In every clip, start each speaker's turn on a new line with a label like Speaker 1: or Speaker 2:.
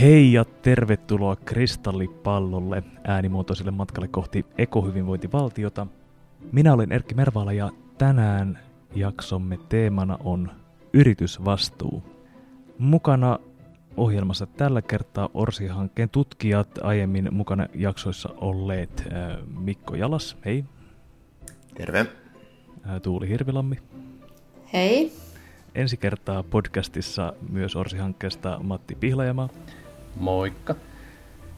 Speaker 1: Hei ja tervetuloa Kristallipallolle äänimuotoiselle matkalle kohti ekohyvinvointivaltiota. Minä olen Erkki Mervala ja tänään jaksomme teemana on yritysvastuu. Mukana ohjelmassa tällä kertaa Orsi-hankkeen tutkijat, aiemmin mukana jaksoissa olleet äh, Mikko Jalas, hei.
Speaker 2: Terve.
Speaker 1: Äh, Tuuli Hirvilammi.
Speaker 3: Hei.
Speaker 1: Ensi kertaa podcastissa myös Orsi-hankkeesta Matti Pihlajamaa.
Speaker 4: Moikka.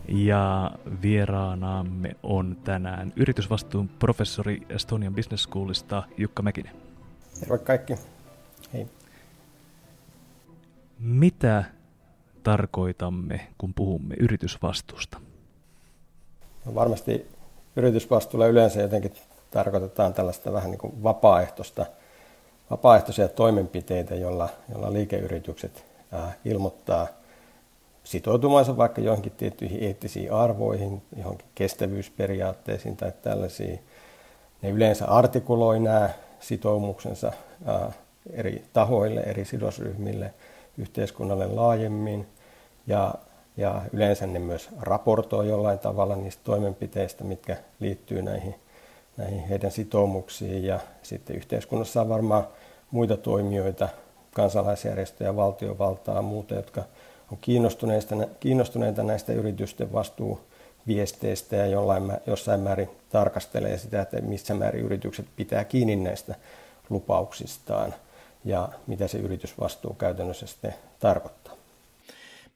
Speaker 1: Ja vieraanamme on tänään yritysvastuun professori Estonian Business Schoolista Jukka Mäkinen.
Speaker 5: Terve kaikki. Hei.
Speaker 1: Mitä tarkoitamme, kun puhumme yritysvastuusta?
Speaker 5: No varmasti yritysvastuulla yleensä jotenkin tarkoitetaan tällaista vähän niin kuin vapaaehtoista, vapaaehtoisia toimenpiteitä, joilla, jolla liikeyritykset ilmoittaa sitoutumansa vaikka johonkin tiettyihin eettisiin arvoihin, johonkin kestävyysperiaatteisiin tai tällaisiin. Ne yleensä artikuloi nämä sitoumuksensa eri tahoille, eri sidosryhmille, yhteiskunnalle laajemmin – ja, ja yleensä ne myös raportoi jollain tavalla niistä toimenpiteistä, mitkä liittyy näihin, näihin heidän sitoumuksiin. Ja sitten yhteiskunnassa on varmaan muita toimijoita, kansalaisjärjestöjä, valtiovaltaa ja muuta, jotka on kiinnostuneita, kiinnostuneita näistä yritysten vastuuviesteistä ja jollain, jossain määrin tarkastelee sitä, että missä määrin yritykset pitää kiinni näistä lupauksistaan ja mitä se yritysvastuu käytännössä sitten tarkoittaa.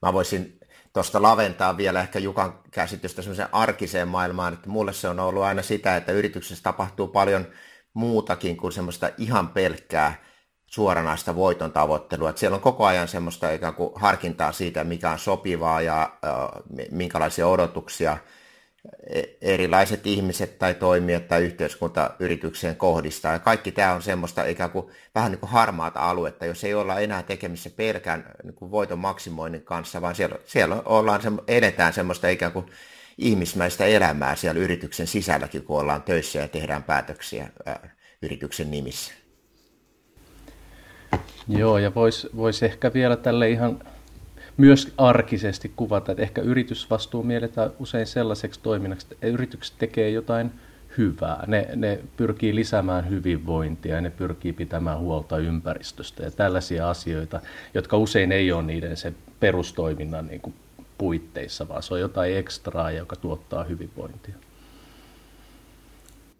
Speaker 2: Mä voisin tuosta laventaa vielä ehkä Jukan käsitystä semmoiseen arkiseen maailmaan, että mulle se on ollut aina sitä, että yrityksessä tapahtuu paljon muutakin kuin semmoista ihan pelkkää suoranaista voiton tavoittelua. Että siellä on koko ajan semmoista ikään kuin harkintaa siitä, mikä on sopivaa ja minkälaisia odotuksia E, erilaiset ihmiset tai toimijat tai yhteiskunta yritykseen kohdistaa. Ja kaikki tämä on semmoista ikään kuin vähän niin kuin harmaata aluetta, jos ei olla enää tekemissä pelkän niin kuin voiton maksimoinnin kanssa, vaan siellä, siellä ollaan, edetään semmoista ikään kuin ihmismäistä elämää siellä yrityksen sisälläkin, kun ollaan töissä ja tehdään päätöksiä ää, yrityksen nimissä.
Speaker 4: Joo, ja voisi vois ehkä vielä tälle ihan myös arkisesti kuvata, että ehkä yritysvastuu mielletään usein sellaiseksi toiminnaksi, että yritykset tekee jotain hyvää. Ne, ne pyrkii lisäämään hyvinvointia ne pyrkii pitämään huolta ympäristöstä ja tällaisia asioita, jotka usein ei ole niiden se perustoiminnan niin kuin puitteissa, vaan se on jotain ekstraa, joka tuottaa hyvinvointia.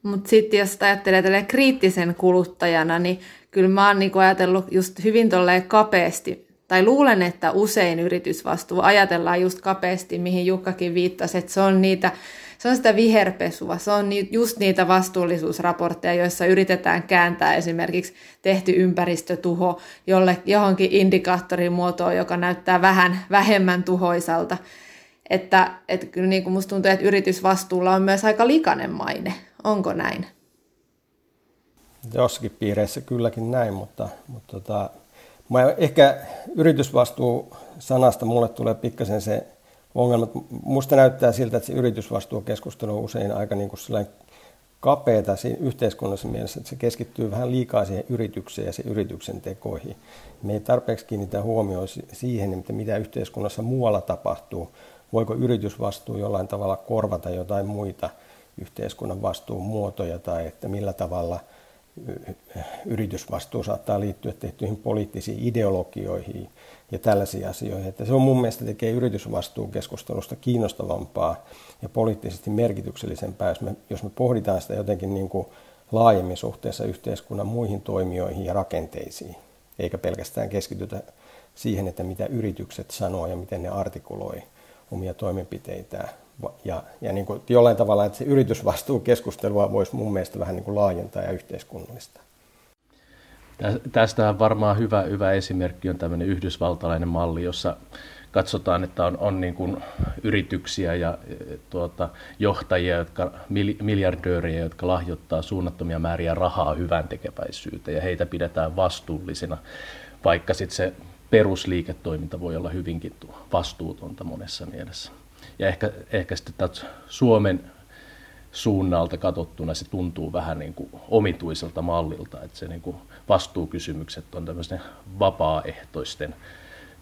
Speaker 3: Mutta sitten jos ajattelee kriittisen kuluttajana, niin kyllä mä oon niinku ajatellut just hyvin kapeasti tai luulen, että usein yritysvastuu ajatellaan just kapeasti, mihin Jukkakin viittasi, että se on niitä se on sitä viherpesua, se on just niitä vastuullisuusraportteja, joissa yritetään kääntää esimerkiksi tehty ympäristötuho jolle, johonkin indikaattorin muotoon, joka näyttää vähän vähemmän tuhoisalta. Että, että kyllä niin kuin musta tuntuu, että yritysvastuulla on myös aika likainen maine. Onko näin?
Speaker 5: Jossakin piireissä kylläkin näin, mutta, mutta tota, Mä ehkä yritysvastuu sanasta mulle tulee pikkasen se ongelma. Musta näyttää siltä, että se yritysvastuukeskustelu on usein aika niin kuin kapeata siinä yhteiskunnassa mielessä, että se keskittyy vähän liikaa siihen yritykseen ja se yrityksen tekoihin. Me ei tarpeeksi kiinnitä huomioon siihen, että mitä yhteiskunnassa muualla tapahtuu. Voiko yritysvastuu jollain tavalla korvata jotain muita yhteiskunnan vastuun muotoja tai että millä tavalla – yritysvastuu saattaa liittyä tehtyihin poliittisiin ideologioihin ja tällaisiin asioihin. Että se on mun mielestä tekee yritysvastuukeskustelusta kiinnostavampaa ja poliittisesti merkityksellisempää, jos me, jos me pohditaan sitä jotenkin niin kuin laajemmin suhteessa yhteiskunnan muihin toimijoihin ja rakenteisiin, eikä pelkästään keskitytä siihen, että mitä yritykset sanoo ja miten ne artikuloi omia toimenpiteitään, ja, ja niin kuin jollain tavalla, että se yritysvastuukeskustelua voisi mun mielestä vähän niin kuin laajentaa ja yhteiskunnallista.
Speaker 4: Tästä varmaan hyvä, hyvä esimerkki on tämmöinen yhdysvaltalainen malli, jossa katsotaan, että on, on niin kuin yrityksiä ja e, tuota, johtajia, jotka, miljardöörejä, jotka lahjoittaa suunnattomia määriä rahaa hyvän tekeväisyyteen ja heitä pidetään vastuullisina, vaikka sitten se perusliiketoiminta voi olla hyvinkin vastuutonta monessa mielessä. Ja ehkä, ehkä sitten taas Suomen suunnalta katsottuna se tuntuu vähän niin kuin omituiselta mallilta, että se niin kuin vastuukysymykset on tämmöisten vapaaehtoisten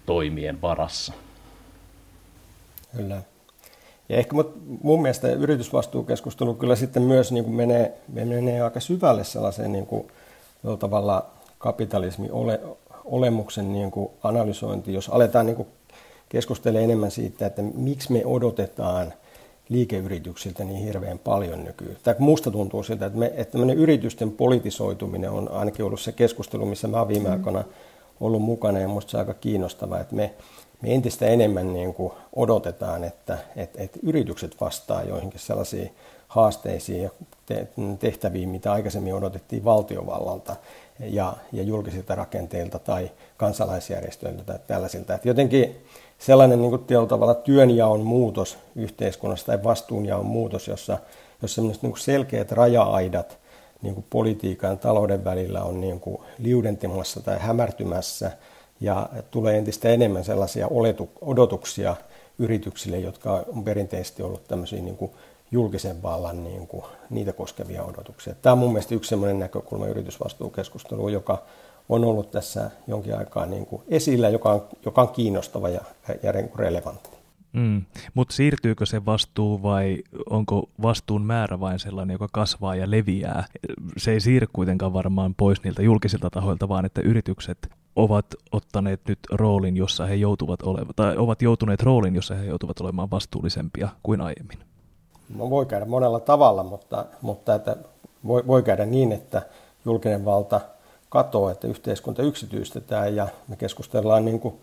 Speaker 4: toimien varassa.
Speaker 5: Kyllä. Ja ehkä mun mielestä yritysvastuukeskustelu kyllä sitten myös niin kuin menee, menee aika syvälle sellaiseen niin kuin, tavalla kapitalismin ole, olemuksen niin kuin analysointi, jos aletaan niin kuin keskustelemaan enemmän siitä, että miksi me odotetaan liikeyrityksiltä niin hirveän paljon nykyään. Tai musta tuntuu siltä, että, me, että yritysten politisoituminen on ainakin ollut se keskustelu, missä mä viime mm. aikoina ollut mukana ja musta se on aika kiinnostavaa, että me, me entistä enemmän niin kuin odotetaan, että, että, että yritykset vastaa joihinkin sellaisiin haasteisiin ja tehtäviin, mitä aikaisemmin odotettiin valtiovallalta ja, ja julkisilta rakenteilta tai kansalaisjärjestöiltä tai tällaisilta. Että jotenkin sellainen niin kuin tavalla työnjaon muutos yhteiskunnassa tai vastuunjaon muutos, jossa, jossa niin selkeät raja-aidat niin kuin politiikan ja talouden välillä on niin kuin liudentimassa tai hämärtymässä ja tulee entistä enemmän sellaisia odotuksia yrityksille, jotka on perinteisesti ollut tämmöisiä niin kuin julkisen vallan niin kuin, niitä koskevia odotuksia. Tämä on mun mielestä yksi sellainen näkökulma yritysvastuukeskusteluun, joka on ollut tässä jonkin aikaa niin kuin esillä, joka on, joka on kiinnostava ja, ja relevantti.
Speaker 1: Mm. Mutta siirtyykö se vastuu vai onko vastuun määrä vain sellainen, joka kasvaa ja leviää? Se ei siirry kuitenkaan varmaan pois niiltä julkisilta tahoilta, vaan että yritykset ovat ottaneet nyt roolin, jossa he joutuvat olemaan, tai ovat joutuneet roolin, jossa he joutuvat olemaan vastuullisempia kuin aiemmin.
Speaker 5: No, voi käydä monella tavalla, mutta, mutta että voi, voi käydä niin, että julkinen valta katoaa, että yhteiskunta yksityistetään ja me keskustellaan niin kuin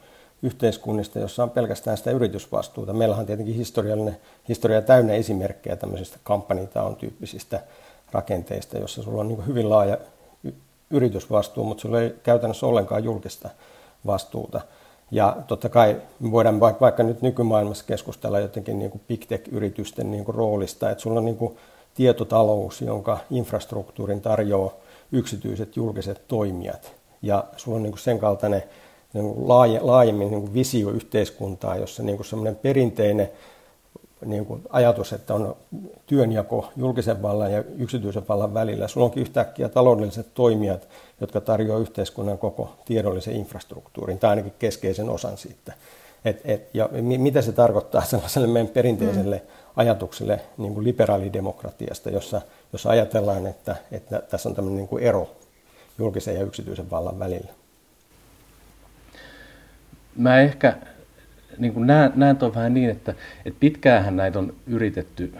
Speaker 5: yhteiskunnista, jossa on pelkästään sitä yritysvastuuta. Meillä on tietenkin historiallinen, historia täynnä esimerkkejä tämmöisistä kampanjitaon tyyppisistä rakenteista, jossa sulla on niin hyvin laaja yritysvastuu, mutta sulla ei käytännössä ollenkaan julkista vastuuta. Ja totta kai me voidaan vaikka, vaikka nyt nykymaailmassa keskustella jotenkin niin kuin big tech-yritysten niin kuin roolista, että sulla on niin kuin tietotalous, jonka infrastruktuurin tarjoaa yksityiset julkiset toimijat. Ja sulla on niin kuin sen kaltainen niin kuin laaje, laajemmin niin kuin visio yhteiskuntaa, jossa niin kuin semmoinen perinteinen niin kuin ajatus, että on työnjako julkisen vallan ja yksityisen vallan välillä. Sulla onkin yhtäkkiä taloudelliset toimijat, jotka tarjoavat yhteiskunnan koko tiedollisen infrastruktuurin, tai ainakin keskeisen osan siitä. Et, et, ja mitä se tarkoittaa sellaiselle meidän perinteiselle mm. Ajatukselle niin kuin liberaalidemokratiasta, jossa, jossa ajatellaan, että, että tässä on tämmöinen niin kuin ero julkisen ja yksityisen vallan välillä.
Speaker 4: Mä ehkä niin näen tuon vähän niin, että, että pitkäänhän näitä on yritetty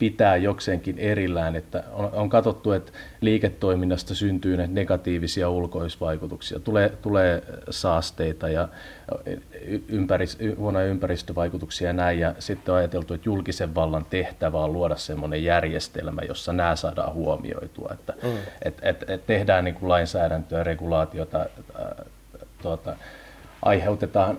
Speaker 4: pitää jokseenkin erillään, että on, on katsottu, että liiketoiminnasta syntyy näitä negatiivisia ulkoisvaikutuksia, tulee, tulee saasteita ja ympäris, huonoja ympäristövaikutuksia ja näin, ja sitten on ajateltu, että julkisen vallan tehtävä on luoda sellainen järjestelmä, jossa nämä saadaan huomioitua, että mm. et, et, et tehdään niin kuin lainsäädäntöä, regulaatiota, ää, tuota, aiheutetaan,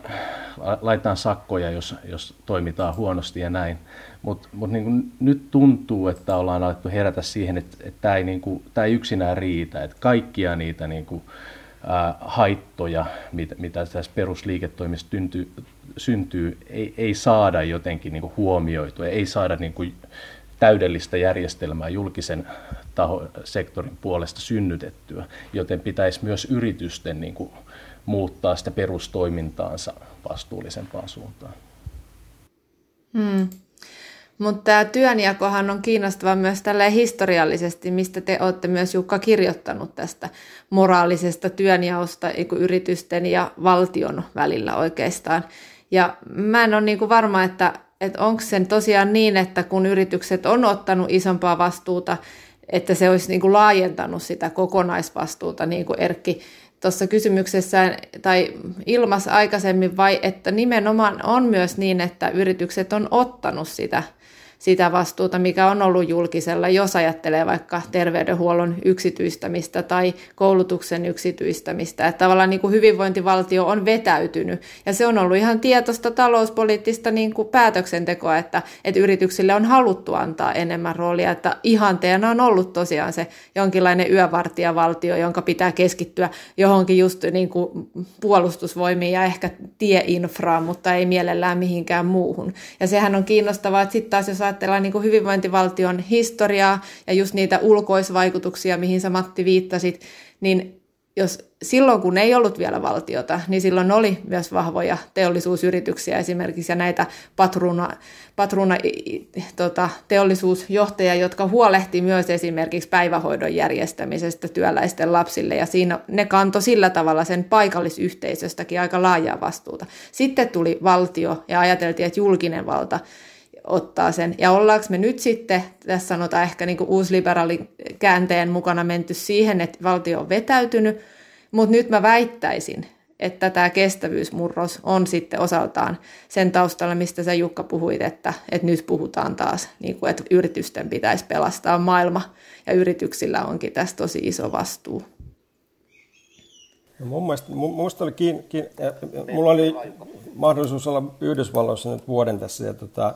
Speaker 4: laitetaan sakkoja, jos, jos toimitaan huonosti ja näin. Mutta mut niin nyt tuntuu, että ollaan alettu herätä siihen, että, että tämä ei, niin kuin, tämä ei yksinään riitä. Että kaikkia niitä niin kuin, ää, haittoja, mitä, mitä tässä perusliiketoimissa tynty, syntyy, ei, ei saada jotenkin niin kuin huomioitua, ei saada niin kuin, täydellistä järjestelmää julkisen taho, sektorin puolesta synnytettyä, joten pitäisi myös yritysten niin kuin, muuttaa sitä perustoimintaansa vastuullisempaan suuntaan.
Speaker 3: Hmm. Mutta tämä työnjakohan on kiinnostava myös tälle historiallisesti, mistä te olette myös Jukka kirjoittanut tästä moraalisesta työnjaosta yritysten ja valtion välillä oikeastaan. Ja mä en ole niin varma, että, että onko sen tosiaan niin, että kun yritykset on ottanut isompaa vastuuta, että se olisi niin kuin laajentanut sitä kokonaisvastuuta, niin kuin Erkki tuossa kysymyksessä tai ilmas aikaisemmin, vai että nimenomaan on myös niin, että yritykset on ottanut sitä sitä vastuuta, mikä on ollut julkisella, jos ajattelee vaikka terveydenhuollon yksityistämistä tai koulutuksen yksityistämistä. Että tavallaan niin kuin hyvinvointivaltio on vetäytynyt ja se on ollut ihan tietoista talouspoliittista niin kuin päätöksentekoa, että, että yrityksille on haluttu antaa enemmän roolia, että ihanteena on ollut tosiaan se jonkinlainen yövartijavaltio, jonka pitää keskittyä johonkin just niin kuin puolustusvoimiin ja ehkä tieinfraan, mutta ei mielellään mihinkään muuhun. Ja sehän on kiinnostavaa, että sitten taas jos ajatellaan niin kuin hyvinvointivaltion historiaa ja just niitä ulkoisvaikutuksia, mihin sä Matti viittasit, niin jos silloin kun ei ollut vielä valtiota, niin silloin oli myös vahvoja teollisuusyrityksiä esimerkiksi ja näitä patruna, patruna tota, teollisuusjohtajia, jotka huolehti myös esimerkiksi päivähoidon järjestämisestä työläisten lapsille ja siinä ne kanto sillä tavalla sen paikallisyhteisöstäkin aika laajaa vastuuta. Sitten tuli valtio ja ajateltiin, että julkinen valta ottaa sen. Ja ollaanko me nyt sitten, tässä sanotaan ehkä niin uusliberaali käänteen mukana menty siihen, että valtio on vetäytynyt, mutta nyt mä väittäisin, että tämä kestävyysmurros on sitten osaltaan sen taustalla, mistä sä Jukka puhuit, että, että nyt puhutaan taas, niin kuin, että yritysten pitäisi pelastaa maailma, ja yrityksillä onkin tässä tosi iso vastuu.
Speaker 5: No mun mielestä, mun, mielestä oli kiin, kiin, mulla oli mahdollisuus olla Yhdysvalloissa nyt vuoden tässä, ja tota,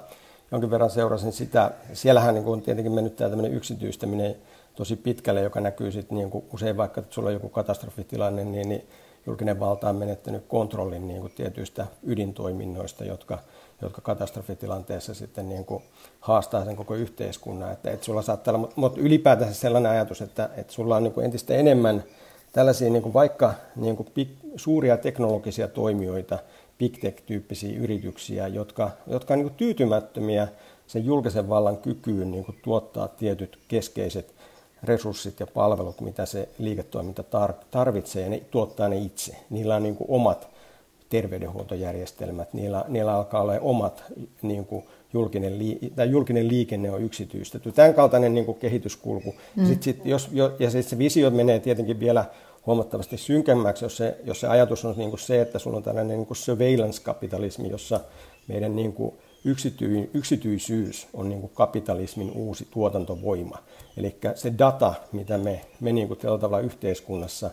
Speaker 5: jonkin verran seurasin sitä. Siellähän niin on tietenkin mennyt tämä yksityistäminen tosi pitkälle, joka näkyy sitten niin kuin usein vaikka, että sulla on joku katastrofitilanne, niin, niin julkinen valta on menettänyt kontrollin niin kuin tietyistä ydintoiminnoista, jotka, jotka katastrofitilanteessa sitten niin kuin haastaa sen koko yhteiskunnan. Että, että sulla saattaa olla, mutta ylipäätään sellainen ajatus, että, että sulla on niin kuin entistä enemmän tällaisia niin kuin vaikka niin kuin suuria teknologisia toimijoita, big tech-tyyppisiä yrityksiä, jotka, jotka on niin kuin tyytymättömiä sen julkisen vallan kykyyn niin kuin tuottaa tietyt keskeiset resurssit ja palvelut, mitä se liiketoiminta tarvitsee, ja ne tuottaa ne itse. Niillä on niin kuin omat terveydenhuoltojärjestelmät, niillä, niillä alkaa olla omat niin kuin julkinen, tai julkinen liikenne on yksityistetty. Tämän kaltainen niin kuin kehityskulku. Mm. Sit, sit, jos, ja sit se visio menee tietenkin vielä huomattavasti synkemmäksi, jos se, jos se ajatus on niin kuin se, että sulla on tällainen niin kuin surveillance-kapitalismi, jossa meidän niin kuin yksity, yksityisyys on niin kuin kapitalismin uusi tuotantovoima. Eli se data, mitä me, me niin kuin tavalla yhteiskunnassa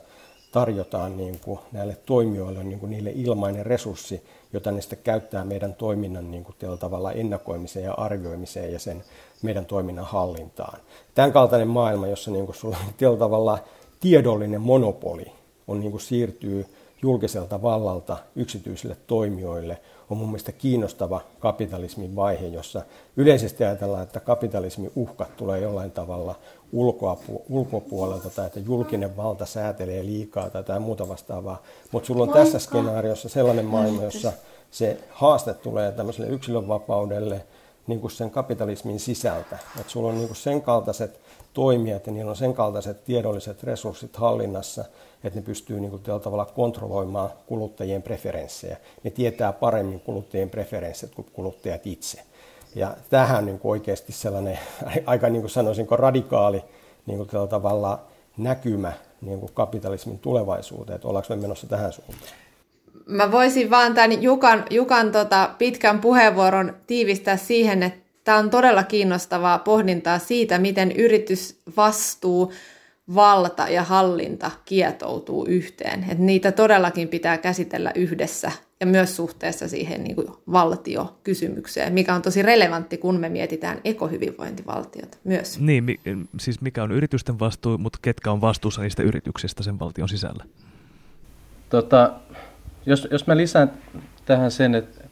Speaker 5: tarjotaan niin kuin näille toimijoille, niin kuin niille ilmainen resurssi, jota ne sitten käyttää meidän toiminnan niin kuin tavalla ennakoimiseen ja arvioimiseen ja sen meidän toiminnan hallintaan. Tämän kaltainen maailma, jossa niin kuin sulla on tavalla tiedollinen monopoli on niin kuin siirtyy julkiselta vallalta yksityisille toimijoille, on mun mielestä kiinnostava kapitalismin vaihe, jossa yleisesti ajatellaan, että kapitalismin uhkat tulee jollain tavalla ulkopuolelta tai että julkinen valta säätelee liikaa tai jotain muuta vastaavaa. Mutta sulla on tässä skenaariossa sellainen maailma, jossa se haaste tulee tämmöiselle yksilönvapaudelle niin kuin sen kapitalismin sisältä. Että sulla on niin kuin sen kaltaiset toimijat ja niillä on sen kaltaiset tiedolliset resurssit hallinnassa, että ne pystyy niin kuin tavalla kontrolloimaan kuluttajien preferenssejä. Ne tietää paremmin kuluttajien preferenssit kuin kuluttajat itse. Ja tämähän on niin kuin oikeasti sellainen aika niin kuin sanoisinko radikaali niin kuin tavalla näkymä niin kuin kapitalismin tulevaisuuteen, että ollaanko me menossa tähän suuntaan.
Speaker 3: Mä voisin vaan tämän Jukan, Jukan tota pitkän puheenvuoron tiivistää siihen, että tämä on todella kiinnostavaa pohdintaa siitä, miten yritysvastuu, valta ja hallinta kietoutuu yhteen. Et niitä todellakin pitää käsitellä yhdessä ja myös suhteessa siihen niin kuin valtiokysymykseen, mikä on tosi relevantti, kun me mietitään ekohyvinvointivaltiota myös.
Speaker 1: Niin, mi- siis mikä on yritysten vastuu, mutta ketkä on vastuussa niistä yrityksistä sen valtion sisällä?
Speaker 4: Tota, jos, jos mä lisään tähän sen, että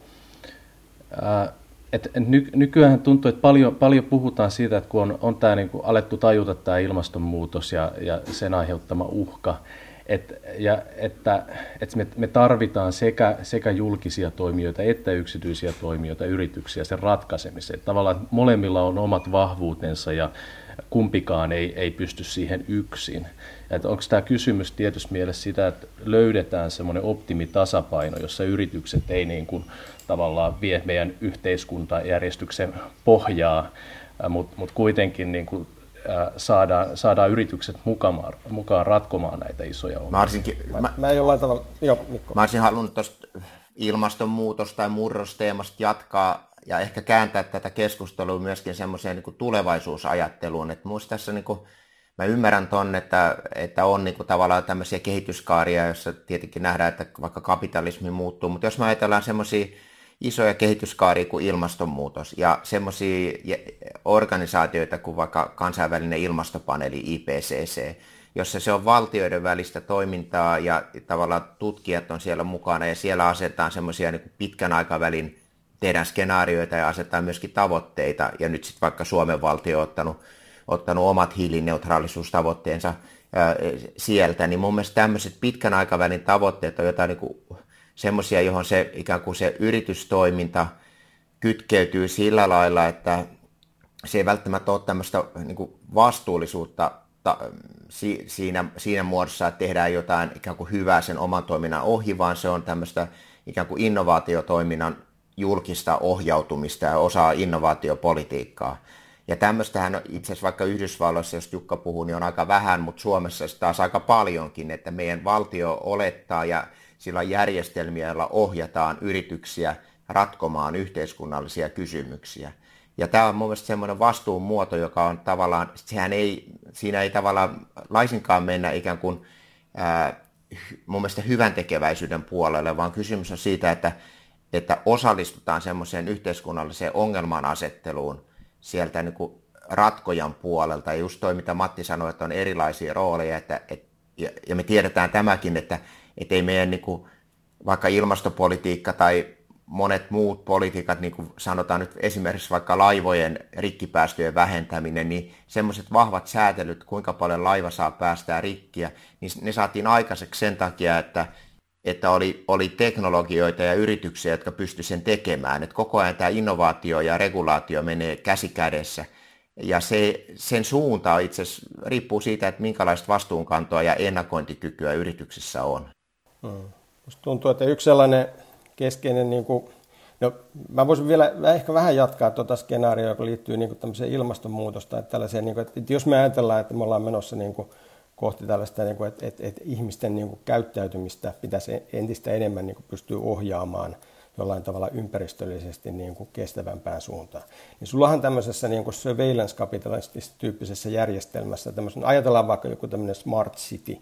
Speaker 4: ää, et, et ny, nykyään tuntuu, että paljon, paljon puhutaan siitä, että kun on, on tämä niin kuin alettu tajuta tämä ilmastonmuutos ja, ja sen aiheuttama uhka, et, ja että, että me, me tarvitaan sekä, sekä julkisia toimijoita että yksityisiä toimijoita, yrityksiä sen ratkaisemiseen. Tavallaan molemmilla on omat vahvuutensa ja kumpikaan ei, ei pysty siihen yksin. Onko tämä kysymys tietysti mielessä sitä, että löydetään semmoinen optimitasapaino, jossa yritykset ei niin kuin tavallaan vie meidän yhteiskuntajärjestyksen pohjaa, mutta mut kuitenkin niin kuin, saadaan, saadaan yritykset mukaan, mukaan ratkomaan näitä isoja ongelmia. Mä, olisinkin,
Speaker 5: mä, mä, mä jollain tavalla, joo, Mikko.
Speaker 2: Mä olisin halunnut tuosta ilmastonmuutos- tai murrosteemasta jatkaa ja ehkä kääntää tätä keskustelua myöskin semmoiseen niin tulevaisuusajatteluun. Että minusta tässä niin kuin, mä ymmärrän ton, että, että on niin kuin, tavallaan tämmöisiä kehityskaaria, joissa tietenkin nähdään, että vaikka kapitalismi muuttuu, mutta jos me ajatellaan semmoisia isoja kehityskaaria kuin ilmastonmuutos. Ja semmoisia organisaatioita kuin vaikka kansainvälinen ilmastopaneeli IPCC, jossa se on valtioiden välistä toimintaa ja tavallaan tutkijat on siellä mukana ja siellä asetetaan semmoisia niin pitkän aikavälin tehdään skenaarioita ja asetetaan myöskin tavoitteita. Ja nyt sitten vaikka Suomen valtio on ottanut, ottanut omat hiilineutraalisuustavoitteensa sieltä, niin mun mielestä tämmöiset pitkän aikavälin tavoitteet on jotain niin semmoisia, johon se ikään kuin se yritystoiminta kytkeytyy sillä lailla, että se ei välttämättä ole tämmöistä niin kuin vastuullisuutta ta, si, siinä, siinä muodossa, että tehdään jotain ikään kuin hyvää sen oman toiminnan ohi, vaan se on tämmöistä ikään kuin innovaatiotoiminnan julkista ohjautumista ja osaa innovaatiopolitiikkaa. Ja tämmöistähän itse asiassa vaikka Yhdysvalloissa, jos Jukka puhuu, niin on aika vähän, mutta Suomessa taas aika paljonkin, että meidän valtio olettaa ja sillä järjestelmiä, joilla ohjataan yrityksiä ratkomaan yhteiskunnallisia kysymyksiä. Ja tämä on mun mielestä semmoinen vastuun muoto, joka on tavallaan, sehän ei, siinä ei tavallaan laisinkaan mennä ikään kuin ää, mun mielestä hyvän tekeväisyyden puolelle, vaan kysymys on siitä, että, että osallistutaan semmoiseen yhteiskunnalliseen ongelman asetteluun sieltä niin kuin ratkojan puolelta. Ja just toi, mitä Matti sanoi, että on erilaisia rooleja, että, et, ja, ja me tiedetään tämäkin, että, että ei meidän niin kuin, vaikka ilmastopolitiikka tai monet muut politiikat, niin kuin sanotaan nyt esimerkiksi vaikka laivojen rikkipäästöjen vähentäminen, niin semmoiset vahvat säätelyt, kuinka paljon laiva saa päästää rikkiä, niin ne saatiin aikaiseksi sen takia, että, että oli, oli teknologioita ja yrityksiä, jotka pysty sen tekemään. että koko ajan tämä innovaatio ja regulaatio menee käsi kädessä. Ja se, sen suunta itse asiassa riippuu siitä, että minkälaista vastuunkantoa ja ennakointikykyä yrityksissä on.
Speaker 5: Hmm. tuntuu, että yksi sellainen keskeinen, niin kuin, no, mä voisin vielä ehkä vähän jatkaa tuota skenaarioa, joka liittyy niin kuin ilmastonmuutosta, että, tällaisia, niin kuin, että jos me ajatellaan, että me ollaan menossa niin kuin, kohti tällaista, niin kuin, että, että, että ihmisten niin kuin, käyttäytymistä pitäisi entistä enemmän niin kuin, pystyä ohjaamaan jollain tavalla ympäristöllisesti niin kuin kestävämpään suuntaan. Niin sullahan tämmöisessä niin kuin surveillance capitalistisessa tyyppisessä järjestelmässä, ajatellaan vaikka joku tämmöinen smart city,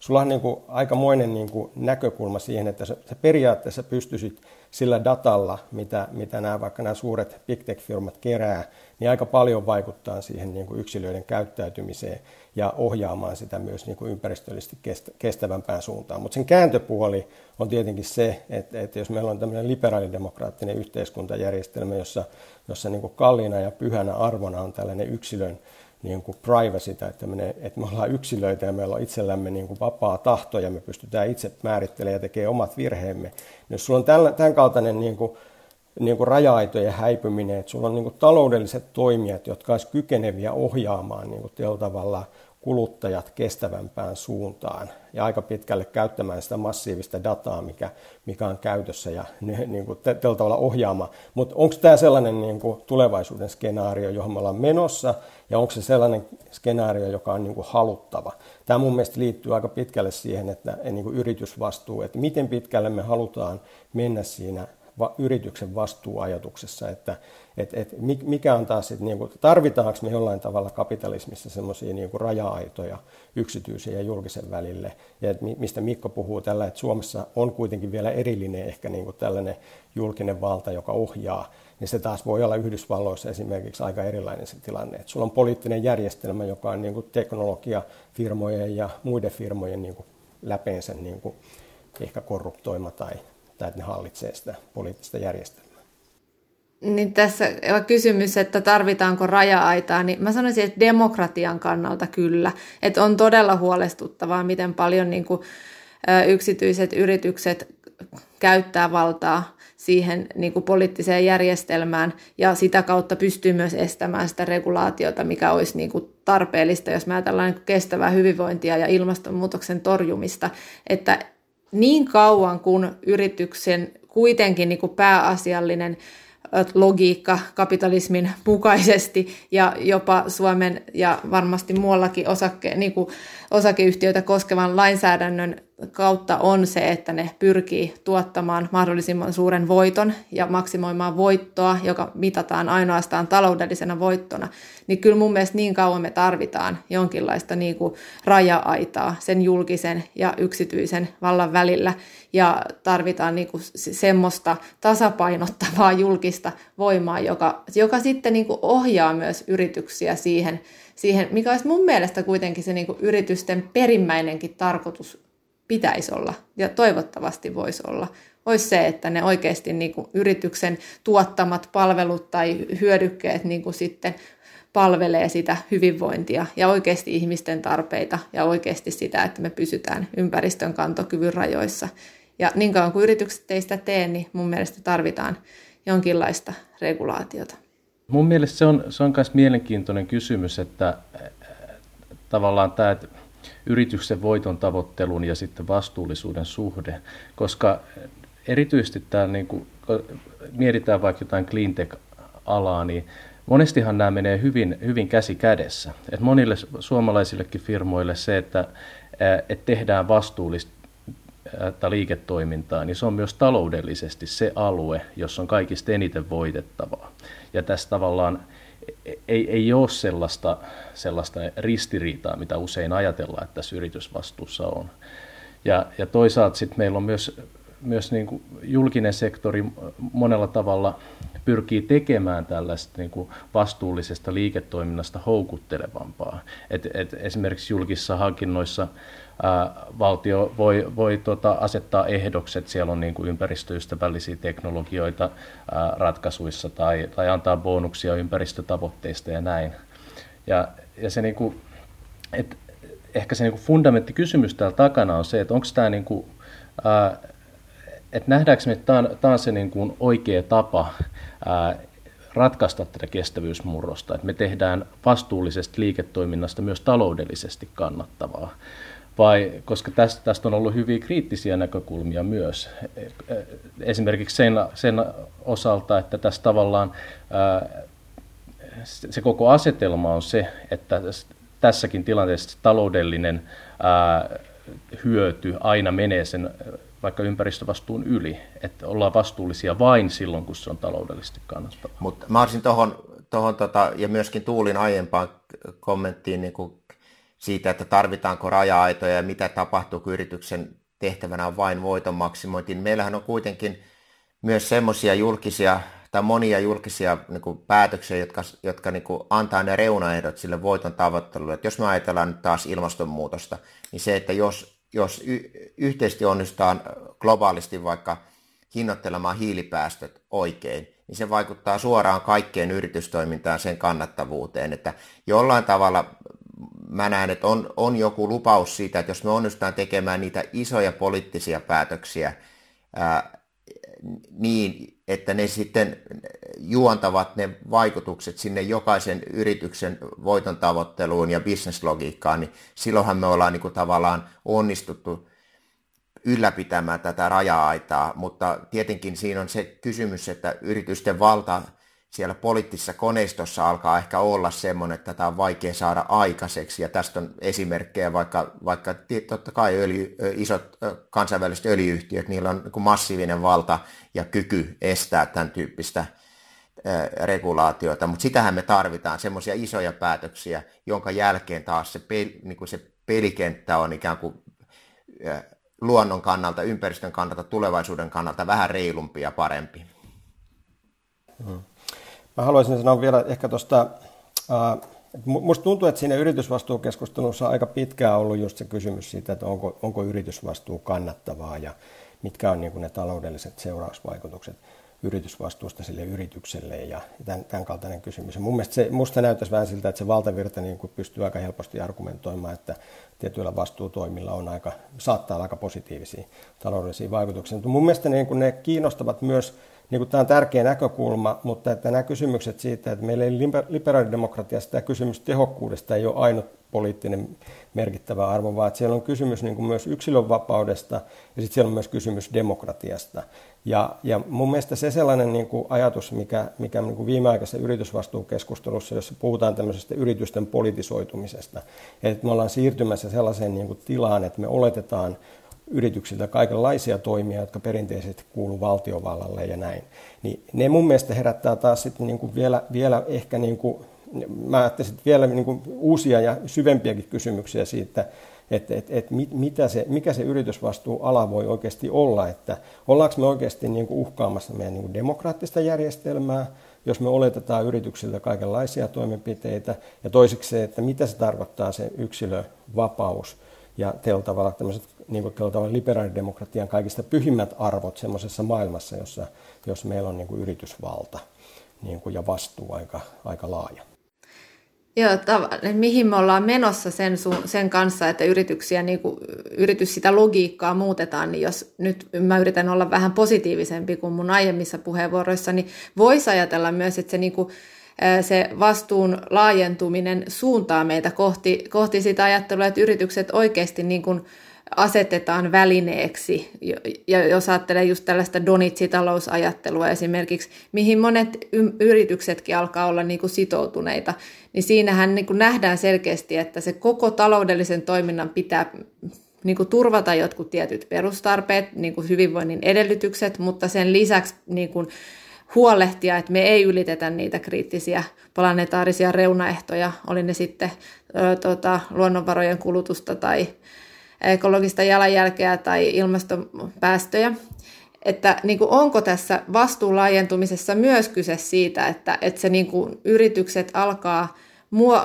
Speaker 5: sulla on niin kuin aikamoinen niin kuin näkökulma siihen, että sä, sä periaatteessa pystyisit sillä datalla, mitä, mitä nämä, vaikka nämä suuret big tech-firmat kerää, niin aika paljon vaikuttaa siihen niin kuin yksilöiden käyttäytymiseen ja ohjaamaan sitä myös niin kuin ympäristöllisesti kestävämpään suuntaan. Mutta sen kääntöpuoli on tietenkin se, että, että jos meillä on tämmöinen liberaalidemokraattinen yhteiskuntajärjestelmä, jossa, jossa niin kuin kalliina ja pyhänä arvona on tällainen yksilön niin kuin privacyta, että me, että me ollaan yksilöitä ja meillä on itsellämme niin kuin vapaa tahto ja me pystytään itse määrittelemään ja tekemään omat virheemme. Niin jos sulla on tämän, tämän kaltainen niin kuin, niin kuin raja-aitojen häipyminen, että sulla on niin kuin taloudelliset toimijat, jotka olisivat kykeneviä ohjaamaan niin kuin tavalla kuluttajat kestävämpään suuntaan ja aika pitkälle käyttämään sitä massiivista dataa, mikä, mikä on käytössä ja niin kuin tällä tavalla ohjaamaan. Mutta onko tämä sellainen niin kuin tulevaisuuden skenaario, johon me ollaan menossa ja onko se sellainen skenaario, joka on niin kuin haluttava? Tämä mun mielestä liittyy aika pitkälle siihen, että niin kuin yritysvastuu, että miten pitkälle me halutaan mennä siinä yrityksen vastuuajatuksessa, että et, et mikä on taas, että niinku, tarvitaanko me jollain tavalla kapitalismissa semmoisia niinku raja-aitoja yksityisen ja julkisen välille, ja et mistä Mikko puhuu tällä, että Suomessa on kuitenkin vielä erillinen ehkä niinku tällainen julkinen valta, joka ohjaa, niin se taas voi olla Yhdysvalloissa esimerkiksi aika erilainen se tilanne. Et sulla on poliittinen järjestelmä, joka on niinku teknologiafirmojen ja muiden firmojen niinku läpeensä niinku ehkä korruptoima tai, tai että ne hallitsee sitä poliittista järjestelmää.
Speaker 3: Niin tässä kysymys, että tarvitaanko raja-aitaa, niin mä sanoisin, että demokratian kannalta kyllä. Että on todella huolestuttavaa, miten paljon niin kuin, yksityiset yritykset käyttää valtaa siihen niin kuin poliittiseen järjestelmään ja sitä kautta pystyy myös estämään sitä regulaatiota, mikä olisi niin kuin tarpeellista, jos mä ajatellaan niin kestävää hyvinvointia ja ilmastonmuutoksen torjumista, että niin kauan kun yrityksen kuitenkin niin kuin pääasiallinen logiikka kapitalismin mukaisesti ja jopa Suomen ja varmasti muuallakin osakke, niin kuin osakeyhtiöitä koskevan lainsäädännön kautta on se, että ne pyrkii tuottamaan mahdollisimman suuren voiton ja maksimoimaan voittoa, joka mitataan ainoastaan taloudellisena voittona, niin kyllä mun mielestä niin kauan me tarvitaan jonkinlaista niin kuin raja-aitaa sen julkisen ja yksityisen vallan välillä. Ja tarvitaan niin kuin semmoista tasapainottavaa julkista voimaa, joka, joka sitten niin kuin ohjaa myös yrityksiä siihen, siihen, mikä olisi mun mielestä kuitenkin se niin kuin yritysten perimmäinenkin tarkoitus pitäisi olla ja toivottavasti voisi olla, olisi se, että ne oikeasti niin kuin yrityksen tuottamat palvelut tai hyödykkeet niin kuin sitten palvelee sitä hyvinvointia ja oikeasti ihmisten tarpeita ja oikeasti sitä, että me pysytään ympäristön kantokyvyn rajoissa. Ja niin kauan kuin yritykset ei sitä tee, niin mun mielestä tarvitaan jonkinlaista regulaatiota.
Speaker 4: Mun mielestä se on, se on myös mielenkiintoinen kysymys, että tavallaan tämä että yrityksen voiton tavoittelun ja sitten vastuullisuuden suhde, koska erityisesti tämä, niin kuin, mietitään vaikka jotain cleantech-alaa, niin monestihan nämä menee hyvin, hyvin käsi kädessä. Et monille suomalaisillekin firmoille se, että, että tehdään vastuullista liiketoimintaa, niin se on myös taloudellisesti se alue, jossa on kaikista eniten voitettavaa. Ja tässä tavallaan ei, ei ole sellaista, sellaista ristiriitaa, mitä usein ajatellaan, että tässä yritysvastuussa on. Ja, ja toisaalta sitten meillä on myös, myös niin kuin julkinen sektori monella tavalla pyrkii tekemään tällaista niin kuin vastuullisesta liiketoiminnasta houkuttelevampaa. Et, et esimerkiksi julkisissa hankinnoissa ää, valtio voi, voi tota, asettaa ehdokset, siellä on niin kuin ympäristöystävällisiä teknologioita ää, ratkaisuissa tai, tai antaa bonuksia ympäristötavoitteista ja näin. Ja, ja se niin kuin, et, ehkä se niin kuin fundamenttikysymys täällä takana on se, että onko tämä niin kuin, ää, että nähdäänkö me, että tämä on se niin kuin oikea tapa ää, ratkaista tätä kestävyysmurrosta, että me tehdään vastuullisesta liiketoiminnasta myös taloudellisesti kannattavaa. Vai, koska tästä, tästä on ollut hyviä kriittisiä näkökulmia myös. Esimerkiksi sen, sen osalta, että tässä tavallaan se koko asetelma on se, että tässäkin tilanteessa taloudellinen hyöty aina menee sen vaikka ympäristövastuun yli, että ollaan vastuullisia vain silloin, kun se on taloudellisesti kannattavaa.
Speaker 2: Mutta mä olisin tuohon, tohon tota, ja myöskin Tuulin aiempaan kommenttiin niin kuin siitä, että tarvitaanko raja-aitoja ja mitä tapahtuu, kun yrityksen tehtävänä on vain voiton maksimointi. Niin meillähän on kuitenkin myös semmoisia julkisia tai monia julkisia niin kuin, päätöksiä, jotka, jotka niin kuin, antaa ne reunaehdot sille voiton tavoittelulle. Et jos me ajatellaan nyt taas ilmastonmuutosta, niin se, että jos jos y- yhteisesti onnistutaan globaalisti vaikka hinnoittelemaan hiilipäästöt oikein, niin se vaikuttaa suoraan kaikkeen yritystoimintaan sen kannattavuuteen, että jollain tavalla mä näen, että on, on joku lupaus siitä, että jos me onnistutaan tekemään niitä isoja poliittisia päätöksiä ää, niin, että ne sitten juontavat ne vaikutukset sinne jokaisen yrityksen voiton tavoitteluun ja bisneslogiikkaan, niin silloinhan me ollaan niin kuin tavallaan onnistuttu ylläpitämään tätä raja-aitaa, mutta tietenkin siinä on se kysymys, että yritysten valta siellä poliittisessa koneistossa alkaa ehkä olla semmoinen, että tätä on vaikea saada aikaiseksi, ja tästä on esimerkkejä vaikka, vaikka totta kai öljy, isot kansainväliset öljyyhtiöt, niillä on niin massiivinen valta ja kyky estää tämän tyyppistä regulaatiota, mutta sitähän me tarvitaan, semmoisia isoja päätöksiä, jonka jälkeen taas se, peli, niin kuin se pelikenttä on ikään kuin luonnon kannalta, ympäristön kannalta, tulevaisuuden kannalta vähän reilumpi ja parempi.
Speaker 5: Hmm. Mä haluaisin sanoa vielä ehkä tuosta, Minusta tuntuu, että siinä yritysvastuukeskustelussa on aika pitkään ollut just se kysymys siitä, että onko, onko yritysvastuu kannattavaa ja mitkä on niin kuin ne taloudelliset seurausvaikutukset yritysvastuusta sille yritykselle ja tämän, tämän kaltainen kysymys. Ja mun mielestä se, musta näyttäisi vähän siltä, että se valtavirta niin kuin pystyy aika helposti argumentoimaan, että tietyillä vastuutoimilla on aika, saattaa olla aika positiivisia taloudellisia vaikutuksia. Mutta mun mielestä niin kuin ne kiinnostavat myös niin kuin tämä on tärkeä näkökulma, mutta että nämä kysymykset siitä, että meillä ei liberaalidemokratiassa tämä kysymys tehokkuudesta ei ole ainut poliittinen merkittävä arvo, vaan että siellä on kysymys niin kuin myös yksilönvapaudesta ja sitten siellä on myös kysymys demokratiasta. Ja, ja mun mielestä se sellainen niin kuin ajatus, mikä, mikä niin kuin viimeaikaisessa yritysvastuukeskustelussa, jossa puhutaan tämmöisestä yritysten politisoitumisesta, että me ollaan siirtymässä sellaiseen niin kuin tilaan, että me oletetaan yrityksiltä kaikenlaisia toimia, jotka perinteisesti kuuluu valtiovallalle ja näin. Niin ne mun mielestä herättää taas sitten niin kuin vielä, vielä ehkä, niin kuin, mä ajattelisin vielä niin kuin uusia ja syvempiäkin kysymyksiä siitä, että et, et mitä se, mikä se yritysvastuuala voi oikeasti olla, että ollaanko me oikeasti niin kuin uhkaamassa meidän niin kuin demokraattista järjestelmää, jos me oletetaan yrityksiltä kaikenlaisia toimenpiteitä, ja toiseksi se, että mitä se tarkoittaa se yksilövapaus, ja teillä tavalla tämmöiset niin kuin tavalla liberaalidemokratian kaikista pyhimmät arvot semmoisessa maailmassa, jossa, jos meillä on niin kuin yritysvalta niin kuin, ja vastuu aika, aika laaja.
Speaker 3: Joo, tav- mihin me ollaan menossa sen, su- sen kanssa, että yrityksiä, niin kuin, yritys sitä logiikkaa muutetaan, niin jos nyt mä yritän olla vähän positiivisempi kuin mun aiemmissa puheenvuoroissa, niin voisi ajatella myös, että se, niin kuin, se vastuun laajentuminen suuntaa meitä kohti, kohti sitä ajattelua, että yritykset oikeasti niin kuin, asetetaan välineeksi, ja jos ajattelee just tällaista donitsitalousajattelua esimerkiksi, mihin monet yrityksetkin alkaa olla niin kuin sitoutuneita, niin siinähän niin kuin nähdään selkeästi, että se koko taloudellisen toiminnan pitää niin kuin turvata jotkut tietyt perustarpeet, niin kuin hyvinvoinnin edellytykset, mutta sen lisäksi niin kuin huolehtia, että me ei ylitetä niitä kriittisiä planetaarisia reunaehtoja, oli ne sitten ö, tota, luonnonvarojen kulutusta tai ekologista jalanjälkeä tai ilmastopäästöjä. Että niin kuin onko tässä vastuun laajentumisessa myös kyse siitä, että, että se niin kuin yritykset alkaa,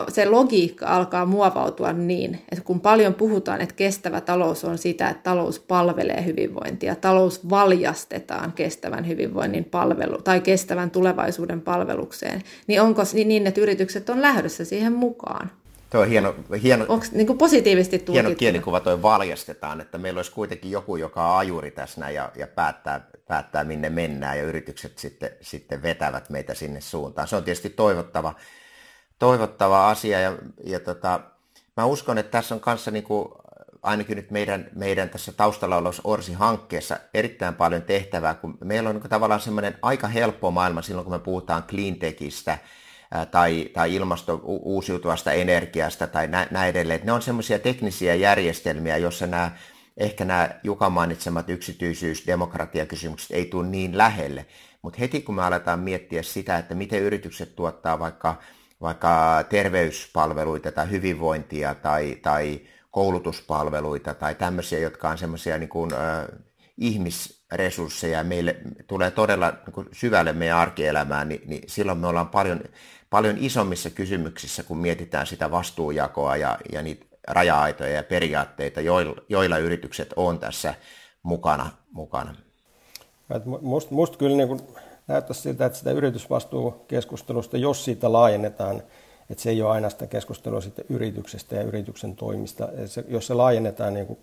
Speaker 3: se logiikka alkaa muovautua niin, että kun paljon puhutaan, että kestävä talous on sitä, että talous palvelee hyvinvointia, talous valjastetaan kestävän hyvinvoinnin palvelu tai kestävän tulevaisuuden palvelukseen, niin onko niin, että yritykset on lähdössä siihen mukaan?
Speaker 2: Tuo on hieno, hieno,
Speaker 3: Onko niin kuin positiivisesti
Speaker 2: hieno kielikuva toi valjastetaan, että meillä olisi kuitenkin joku, joka on ajuri tässä ja, ja päättää, päättää, minne mennään ja yritykset sitten, sitten vetävät meitä sinne suuntaan. Se on tietysti toivottava, toivottava asia ja, ja tota, mä uskon, että tässä on kanssa niin kuin, ainakin nyt meidän, meidän tässä taustalla olevassa Orsi-hankkeessa erittäin paljon tehtävää, kun meillä on niin tavallaan semmoinen aika helppo maailma silloin, kun me puhutaan cleantechistä, tai, tai ilmasto uusiutuvasta energiasta tai näin edelleen. Ne on semmoisia teknisiä järjestelmiä, joissa nämä, ehkä nämä Jukan mainitsemat yksityisyys, demokratiakysymykset ei tule niin lähelle. Mutta heti kun me aletaan miettiä sitä, että miten yritykset tuottaa vaikka, vaikka terveyspalveluita tai hyvinvointia tai, tai koulutuspalveluita tai tämmöisiä, jotka on semmoisia niin kuin, äh, ihmisresursseja meille tulee todella niin kuin syvälle meidän arkielämään, niin, niin silloin me ollaan paljon paljon isommissa kysymyksissä, kun mietitään sitä vastuujakoa ja, ja niitä raja-aitoja ja periaatteita, joilla, joilla yritykset on tässä mukana. mukana.
Speaker 5: Musta must kyllä niin näyttäisi siltä, että sitä yritysvastuukeskustelusta, jos siitä laajennetaan, että se ei ole aina sitä keskustelua sitten yrityksestä ja yrityksen toimista. Se, jos se laajennetaan niin kuin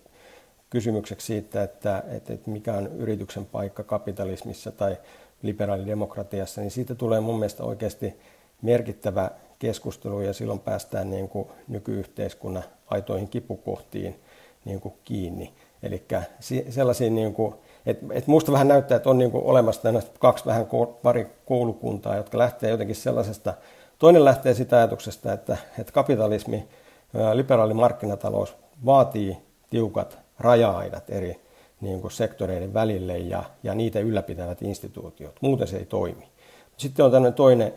Speaker 5: kysymykseksi siitä, että, että, että mikä on yrityksen paikka kapitalismissa tai liberaalidemokratiassa, niin siitä tulee mun mielestä oikeasti merkittävä keskustelu ja silloin päästään niin kuin nykyyhteiskunnan aitoihin kipukohtiin niin kuin kiinni. Eli sellaisia, niin kuin, että et musta vähän näyttää, että on niin kuin olemassa kaksi vähän pari koulukuntaa, jotka lähtee jotenkin sellaisesta, toinen lähtee sitä ajatuksesta, että, että kapitalismi, liberaali markkinatalous vaatii tiukat raja-aidat eri niin kuin sektoreiden välille ja, ja niitä ylläpitävät instituutiot. Muuten se ei toimi. Sitten on tämmöinen toinen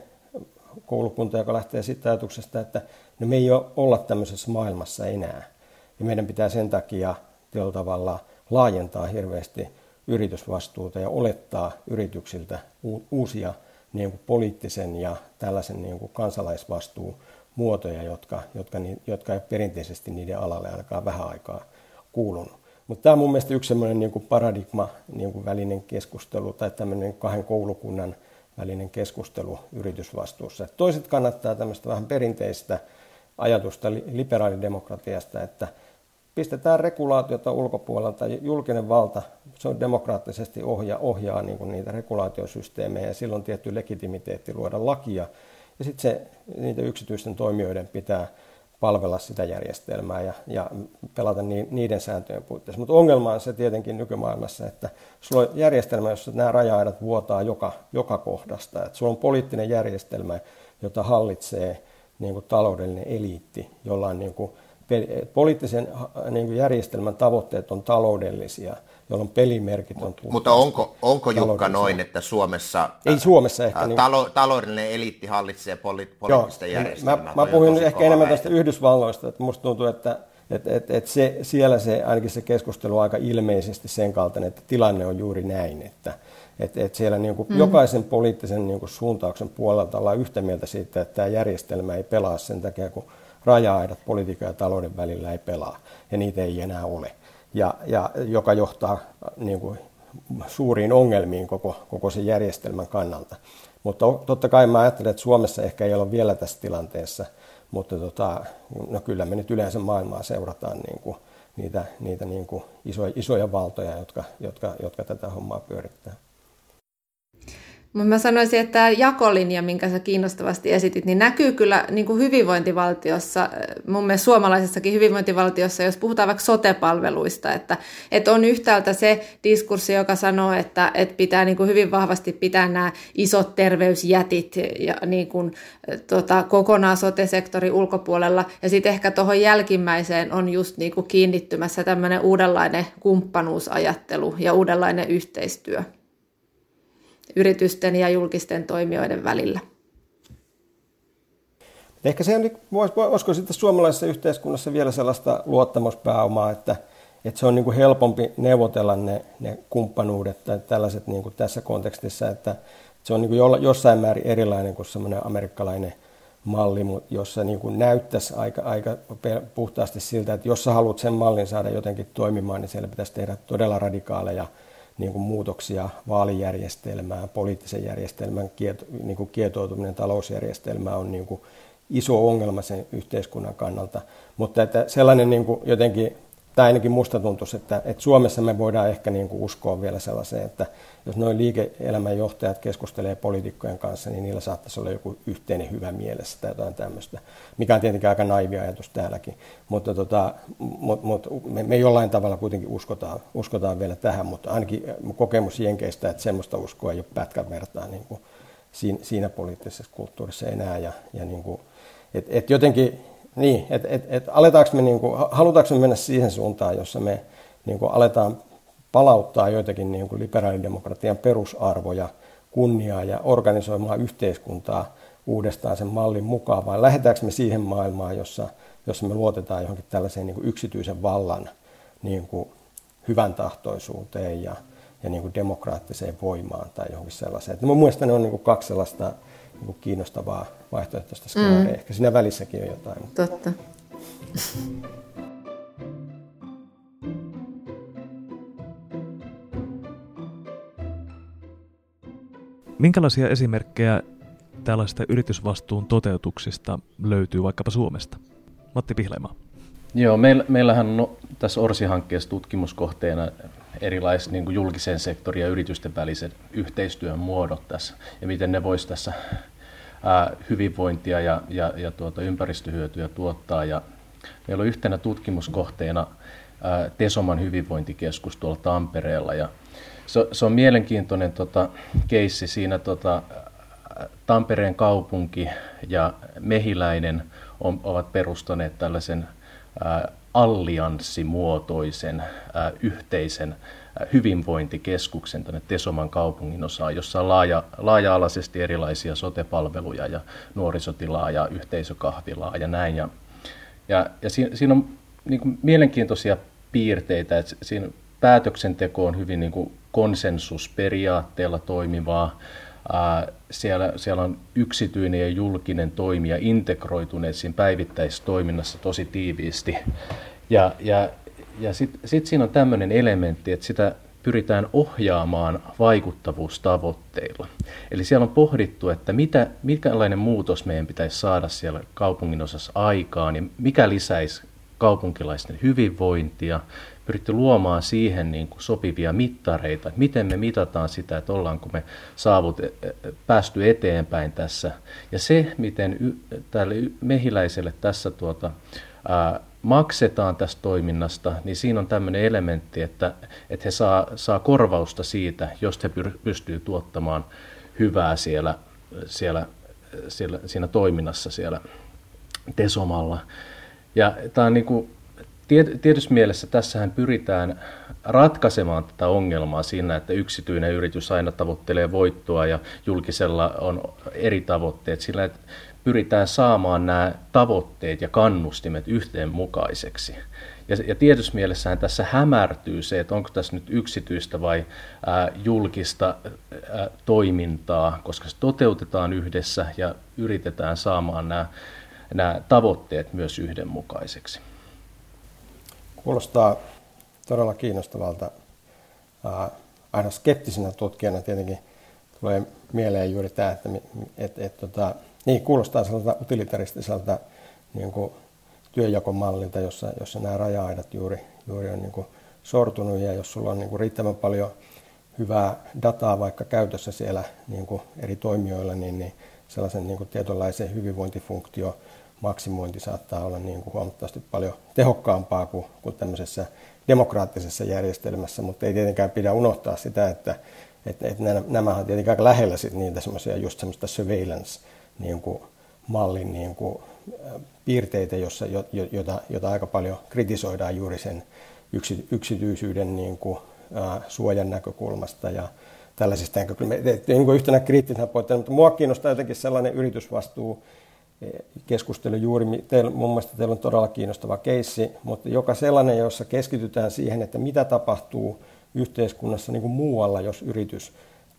Speaker 5: koulukunta, joka lähtee siitä ajatuksesta, että no me ei olla tämmöisessä maailmassa enää. Ja meidän pitää sen takia tällä tavalla laajentaa hirveästi yritysvastuuta ja olettaa yrityksiltä uusia niin kuin poliittisen ja tällaisen niin kuin kansalaisvastuun muotoja, jotka, jotka, jotka ei perinteisesti niiden alalle ainakaan vähän aikaa kuulunut. Mutta tämä on mun mielestä yksi sellainen niin paradigma niin kuin välinen keskustelu tai tämmöinen kahden koulukunnan välinen keskustelu yritysvastuussa. Toiset kannattaa tämmöistä vähän perinteistä ajatusta liberaalidemokratiasta, että pistetään regulaatiota ulkopuolelta, julkinen valta, se on demokraattisesti ohjaa, ohjaa niin kuin niitä regulaatiosysteemejä ja silloin tietty legitimiteetti luoda lakia. Ja sitten niitä yksityisten toimijoiden pitää palvella sitä järjestelmää ja, ja pelata ni, niiden sääntöjen puitteissa. Mutta ongelma on se tietenkin nykymaailmassa, että sulla on järjestelmä, jossa nämä raja-aidat vuotaa joka, joka kohdasta. Että sulla on poliittinen järjestelmä, jota hallitsee niin kuin taloudellinen eliitti, jolla on niin kuin, poliittisen niin kuin järjestelmän tavoitteet on taloudellisia – jolloin pelimerkit on
Speaker 2: tullut. Mutta onko, onko Jukka noin, että Suomessa,
Speaker 5: Ei Suomessa ehkä, niin...
Speaker 2: talo, taloudellinen eliitti hallitsee poli, poliittista Joo, järjestelmää?
Speaker 5: Mä, mä puhuin ehkä enemmän tästä Yhdysvalloista, että musta tuntuu, että et, et, et se, siellä se, ainakin se keskustelu on aika ilmeisesti sen kaltainen, että tilanne on juuri näin, että et, et siellä niin kuin mm. jokaisen poliittisen niin kuin suuntauksen puolelta ollaan yhtä mieltä siitä, että tämä järjestelmä ei pelaa sen takia, kun raja-aidat politiikan ja talouden välillä ei pelaa, ja niitä ei enää ole. Ja, ja joka johtaa niin kuin, suuriin ongelmiin koko, koko sen järjestelmän kannalta. Mutta totta kai mä ajattelen, että Suomessa ehkä ei ole vielä tässä tilanteessa, mutta tota, no kyllä me nyt yleensä maailmaa seurataan niin kuin, niitä, niitä niin kuin isoja, isoja valtoja, jotka, jotka, jotka tätä hommaa pyörittää.
Speaker 3: Mutta mä sanoisin, että tämä jakolinja, minkä sä kiinnostavasti esitit, niin näkyy kyllä niin kuin hyvinvointivaltiossa, mun mielestä suomalaisessakin hyvinvointivaltiossa, jos puhutaan vaikka sotepalveluista, että, että on yhtäältä se diskurssi, joka sanoo, että, että pitää niin kuin hyvin vahvasti pitää nämä isot terveysjätit ja niin kuin, tota, kokonaan sotesektorin ulkopuolella, ja sitten ehkä tuohon jälkimmäiseen on just niin kuin kiinnittymässä tämmöinen uudenlainen kumppanuusajattelu ja uudenlainen yhteistyö yritysten ja julkisten toimijoiden välillä.
Speaker 5: Ehkä se on, olisiko sitten suomalaisessa yhteiskunnassa vielä sellaista luottamuspääomaa, että, että se on niin kuin helpompi neuvotella ne, ne kumppanuudet tai tällaiset niin kuin tässä kontekstissa, että se on niin kuin jossain määrin erilainen kuin semmoinen amerikkalainen malli, jossa niin kuin näyttäisi aika, aika puhtaasti siltä, että jos sä haluat sen mallin saada jotenkin toimimaan, niin siellä pitäisi tehdä todella radikaaleja niin kuin muutoksia vaalijärjestelmään, poliittisen järjestelmän kieto, niin kuin kietoutuminen talousjärjestelmään on niin kuin iso ongelma sen yhteiskunnan kannalta. Mutta että sellainen niin kuin jotenkin tämä ainakin musta tuntuisi, että, että Suomessa me voidaan ehkä niin kuin uskoa vielä sellaiseen, että jos noin liike-elämän johtajat keskustelee poliitikkojen kanssa, niin niillä saattaisi olla joku yhteinen hyvä mielessä tai jotain tämmöistä, mikä on tietenkin aika naivi ajatus täälläkin. Mutta tota, mut, mut, me, me jollain tavalla kuitenkin uskotaan, uskotaan vielä tähän, mutta ainakin kokemus Jenkeistä, että semmoista uskoa ei ole pätkän vertaa niin kuin siinä, siinä poliittisessa kulttuurissa enää. Ja, ja niin kuin, et, et jotenkin niin, että et, et aletaanko me, niin kuin, halutaanko me mennä siihen suuntaan, jossa me niin kuin aletaan palauttaa joitakin niin kuin liberaalidemokratian perusarvoja, kunniaa ja organisoimaan yhteiskuntaa uudestaan sen mallin mukaan, vai lähdetäänkö me siihen maailmaan, jossa, jossa me luotetaan johonkin tällaiseen niin kuin yksityisen vallan niin kuin hyvän tahtoisuuteen ja, ja niin kuin demokraattiseen voimaan tai johonkin sellaiseen. Että mun mielestä ne on niin kuin kaksi sellaista niin kuin kiinnostavaa vaihtoehtoista skenaaria. Mm. Ehkä siinä välissäkin on jotain.
Speaker 3: Totta.
Speaker 1: Minkälaisia esimerkkejä tällaista yritysvastuun toteutuksista löytyy vaikkapa Suomesta? Matti Pihlema.
Speaker 4: Joo, meillä, meillähän on no, tässä ORSI-hankkeessa tutkimuskohteena erilaiset niin julkisen sektorin ja yritysten väliset yhteistyön muodot tässä, ja miten ne voisi tässä hyvinvointia ja, ja, ja tuota, ympäristöhyötyä tuottaa. Ja meillä on yhtenä tutkimuskohteena Tesoman hyvinvointikeskus tuolla Tampereella. Ja se, se on mielenkiintoinen tota, keissi siinä tota, Tampereen kaupunki ja Mehiläinen on, ovat perustaneet tällaisen ä, allianssimuotoisen ä, yhteisen hyvinvointikeskuksen tänne Tesoman kaupungin osaan, jossa on laaja, laaja-alaisesti erilaisia sotepalveluja ja nuorisotilaa ja yhteisökahvilaa ja näin. Ja, ja, ja siinä, siinä on niin kuin mielenkiintoisia piirteitä, että siinä päätöksenteko on hyvin niin kuin konsensusperiaatteella toimivaa. Siellä, siellä on yksityinen ja julkinen toimija integroituneet siinä päivittäistoiminnassa tosi tiiviisti. Ja, ja ja sitten sit siinä on tämmöinen elementti, että sitä pyritään ohjaamaan vaikuttavuustavoitteilla. Eli siellä on pohdittu, että mitä, mikälainen muutos meidän pitäisi saada siellä kaupungin osassa aikaan ja mikä lisäisi kaupunkilaisten hyvinvointia. Pyritty luomaan siihen niin kuin sopivia mittareita, että miten me mitataan sitä, että ollaanko me saavut, e, e, päästy eteenpäin tässä. Ja se, miten y, tälle mehiläiselle tässä tuota, ää, maksetaan tästä toiminnasta, niin siinä on tämmöinen elementti, että, että he saa, saa korvausta siitä, jos he pystyy tuottamaan hyvää siellä, siellä, siellä, siinä toiminnassa siellä Tesomalla. Ja tämä on niin kuin, tietyssä mielessä tässähän pyritään ratkaisemaan tätä ongelmaa siinä, että yksityinen yritys aina tavoittelee voittoa ja julkisella on eri tavoitteet. Sillä että pyritään saamaan nämä tavoitteet ja kannustimet yhteenmukaiseksi. Ja, ja tietyssä mielessähän tässä hämärtyy se, että onko tässä nyt yksityistä vai ää, julkista ää, toimintaa, koska se toteutetaan yhdessä ja yritetään saamaan nämä nämä tavoitteet myös yhdenmukaiseksi.
Speaker 5: Kuulostaa todella kiinnostavalta. Aina skeptisenä tutkijana tietenkin tulee mieleen juuri tämä, että et, et, tota, niin, kuulostaa sellaiselta utilitaristiselta niin kuin työjakomallilta, jossa, jossa nämä raja-aidat juuri, juuri on niin kuin sortunut ja jos sulla on niin kuin riittävän paljon hyvää dataa vaikka käytössä siellä niin kuin eri toimijoilla, niin, niin sellaisen niin kuin tietynlaisen hyvinvointifunktio maksimointi saattaa olla niin kuin huomattavasti paljon tehokkaampaa kuin, kuin tämmöisessä demokraattisessa järjestelmässä, mutta ei tietenkään pidä unohtaa sitä, että, että, että nämä on tietenkin aika lähellä sit niitä semmoisia just semmoista surveillance niin kuin niin piirteitä, jossa, jota, jota aika paljon kritisoidaan juuri sen yksityisyyden niin kuin, ää, suojan näkökulmasta ja tällaisista näkökulmista. Niin kuin yhtenä kriittisenä pointtina, mutta mua kiinnostaa jotenkin sellainen yritysvastuu, keskustelu juuri, teillä, mun mielestä teillä on todella kiinnostava keissi, mutta joka sellainen, jossa keskitytään siihen, että mitä tapahtuu yhteiskunnassa niin kuin muualla, jos yritys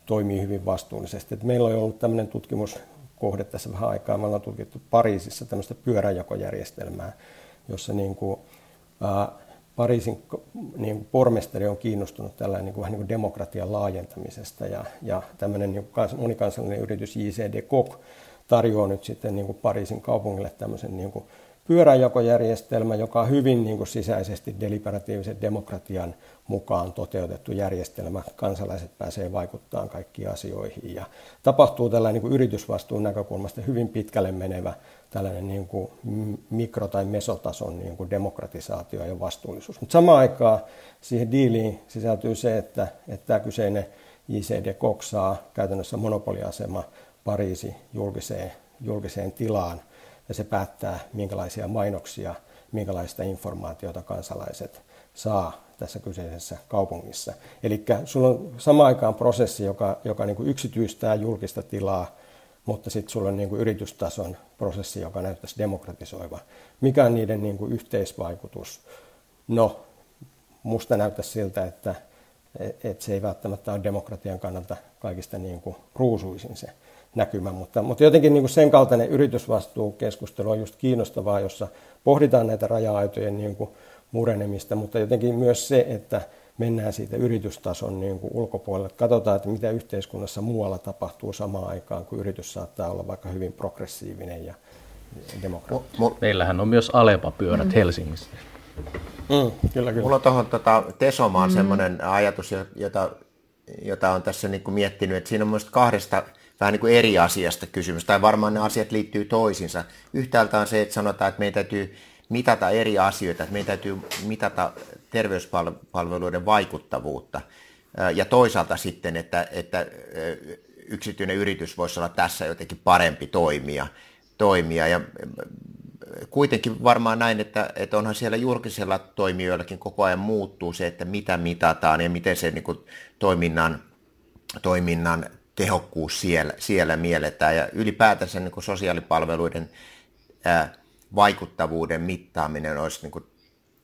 Speaker 5: toimii hyvin vastuullisesti. Et meillä on ollut tämmöinen tutkimuskohde tässä vähän aikaa. Me ollaan tutkittu Pariisissa tämmöistä pyöräjakojärjestelmää, jossa niin kuin, ää, Pariisin niin kuin pormestari on kiinnostunut tällä niin kuin, vähän niin kuin demokratian laajentamisesta ja, ja tämmöinen niin kuin monikansallinen yritys JCD Coq tarjoaa nyt sitten niin kuin Pariisin kaupungille tämmöisen niin kuin pyöräjakojärjestelmä, joka on hyvin niin kuin sisäisesti deliberatiivisen demokratian mukaan toteutettu järjestelmä. Kansalaiset pääsee vaikuttamaan kaikkiin asioihin ja tapahtuu tällainen niin yritysvastuun näkökulmasta hyvin pitkälle menevä tällainen niin kuin mikro- tai mesotason niin kuin demokratisaatio ja vastuullisuus. Mutta samaan aikaan siihen diiliin sisältyy se, että, että tämä kyseinen JCD koksaa käytännössä monopoliasema Pariisi julkiseen, julkiseen tilaan ja se päättää, minkälaisia mainoksia, minkälaista informaatiota kansalaiset saa tässä kyseisessä kaupungissa. Eli sulla on samaan aikaan prosessi, joka, joka niin kuin yksityistää julkista tilaa, mutta sitten sulla on niin kuin yritystason prosessi, joka näyttäisi demokratisoiva. Mikä on niiden niin kuin yhteisvaikutus? No, musta näyttäisi siltä, että, että se ei välttämättä ole demokratian kannalta kaikista niin kuin ruusuisin se näkymä, mutta, mutta jotenkin niin kuin sen kaltainen yritysvastuukeskustelu on just kiinnostavaa, jossa pohditaan näitä raja-aitojen niin kuin murenemista, mutta jotenkin myös se, että mennään siitä yritystason niin kuin ulkopuolelle. Katsotaan, että mitä yhteiskunnassa muualla tapahtuu samaan aikaan, kun yritys saattaa olla vaikka hyvin progressiivinen ja demokraattinen.
Speaker 4: Meillähän on myös Alepa-pyörät mm. Helsingissä.
Speaker 2: Mm, kyllä, kyllä. Mulla on tuohon tota, Tesomaan mm. semmoinen ajatus, jota, jota on tässä niin kuin miettinyt, että siinä on myös kahdesta vähän niin kuin eri asiasta kysymys, tai varmaan ne asiat liittyy toisiinsa. Yhtäältä on se, että sanotaan, että meidän täytyy mitata eri asioita, että meidän täytyy mitata terveyspalveluiden vaikuttavuutta. Ja toisaalta sitten, että, että yksityinen yritys voisi olla tässä jotenkin parempi toimija. toimija. Ja kuitenkin varmaan näin, että, että onhan siellä julkisella toimijoillakin koko ajan muuttuu se, että mitä mitataan ja miten se niin kuin, toiminnan, toiminnan tehokkuus siellä, siellä mielletään. Ja ylipäätänsä niin sosiaalipalveluiden ää, vaikuttavuuden mittaaminen olisi niin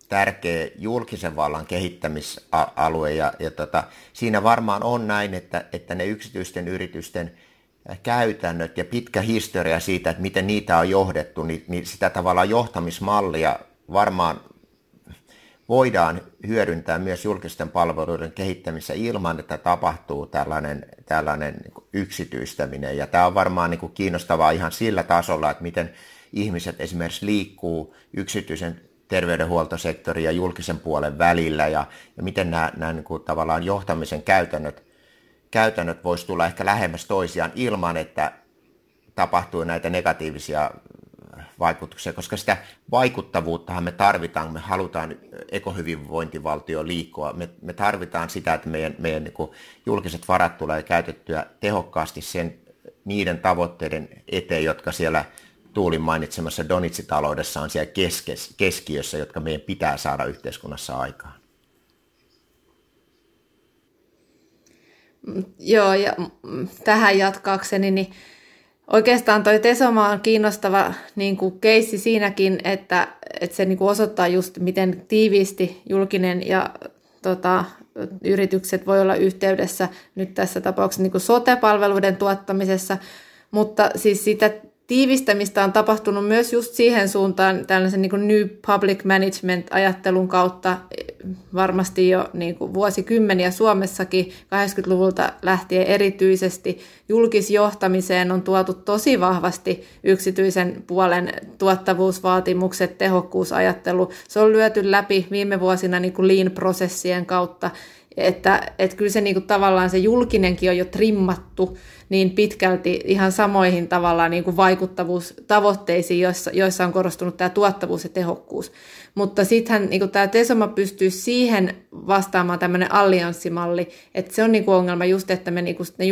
Speaker 2: tärkeä julkisen vallan kehittämisalue ja, ja tota, siinä varmaan on näin, että, että ne yksityisten yritysten käytännöt ja pitkä historia siitä, että miten niitä on johdettu, niin, niin sitä tavallaan johtamismallia varmaan voidaan hyödyntää myös julkisten palveluiden kehittämisessä ilman, että tapahtuu tällainen, tällainen niin yksityistäminen. Ja tämä on varmaan niin kuin kiinnostavaa ihan sillä tasolla, että miten ihmiset esimerkiksi liikkuu yksityisen terveydenhuoltosektorin ja julkisen puolen välillä ja, ja miten nämä, nämä niin kuin tavallaan johtamisen käytännöt, käytännöt voisi tulla ehkä lähemmäs toisiaan ilman, että tapahtuu näitä negatiivisia vaikutuksia, koska sitä vaikuttavuuttahan me tarvitaan, me halutaan ekohyvinvointivaltio liikkua, me, me tarvitaan sitä, että meidän, meidän niin julkiset varat tulee käytettyä tehokkaasti sen, niiden tavoitteiden eteen, jotka siellä Tuulin mainitsemassa Donitsitaloudessa on siellä keskes, keskiössä, jotka meidän pitää saada yhteiskunnassa aikaan.
Speaker 3: Joo, ja tähän jatkaakseni, niin oikeastaan toi Tesoma on kiinnostava niin kuin keissi siinäkin, että, että se niin kuin osoittaa just, miten tiiviisti julkinen ja tota, yritykset voi olla yhteydessä nyt tässä tapauksessa niin kuin sote-palveluiden tuottamisessa, mutta siis sitä tiivistämistä on tapahtunut myös just siihen suuntaan tällaisen niin kuin New Public Management-ajattelun kautta varmasti jo niin kuin vuosikymmeniä Suomessakin 80-luvulta lähtien erityisesti julkisjohtamiseen on tuotu tosi vahvasti yksityisen puolen tuottavuusvaatimukset, tehokkuusajattelu. Se on lyöty läpi viime vuosina niin kuin lean-prosessien kautta että, että kyllä se niin kuin tavallaan se julkinenkin on jo trimmattu niin pitkälti ihan samoihin tavallaan niin kuin vaikuttavuustavoitteisiin, joissa, joissa on korostunut tämä tuottavuus ja tehokkuus. Mutta sittenhän niin tämä Tesoma pystyy siihen vastaamaan tämmöinen allianssimalli, että se on niin kuin ongelma just, että me niin kuin, ne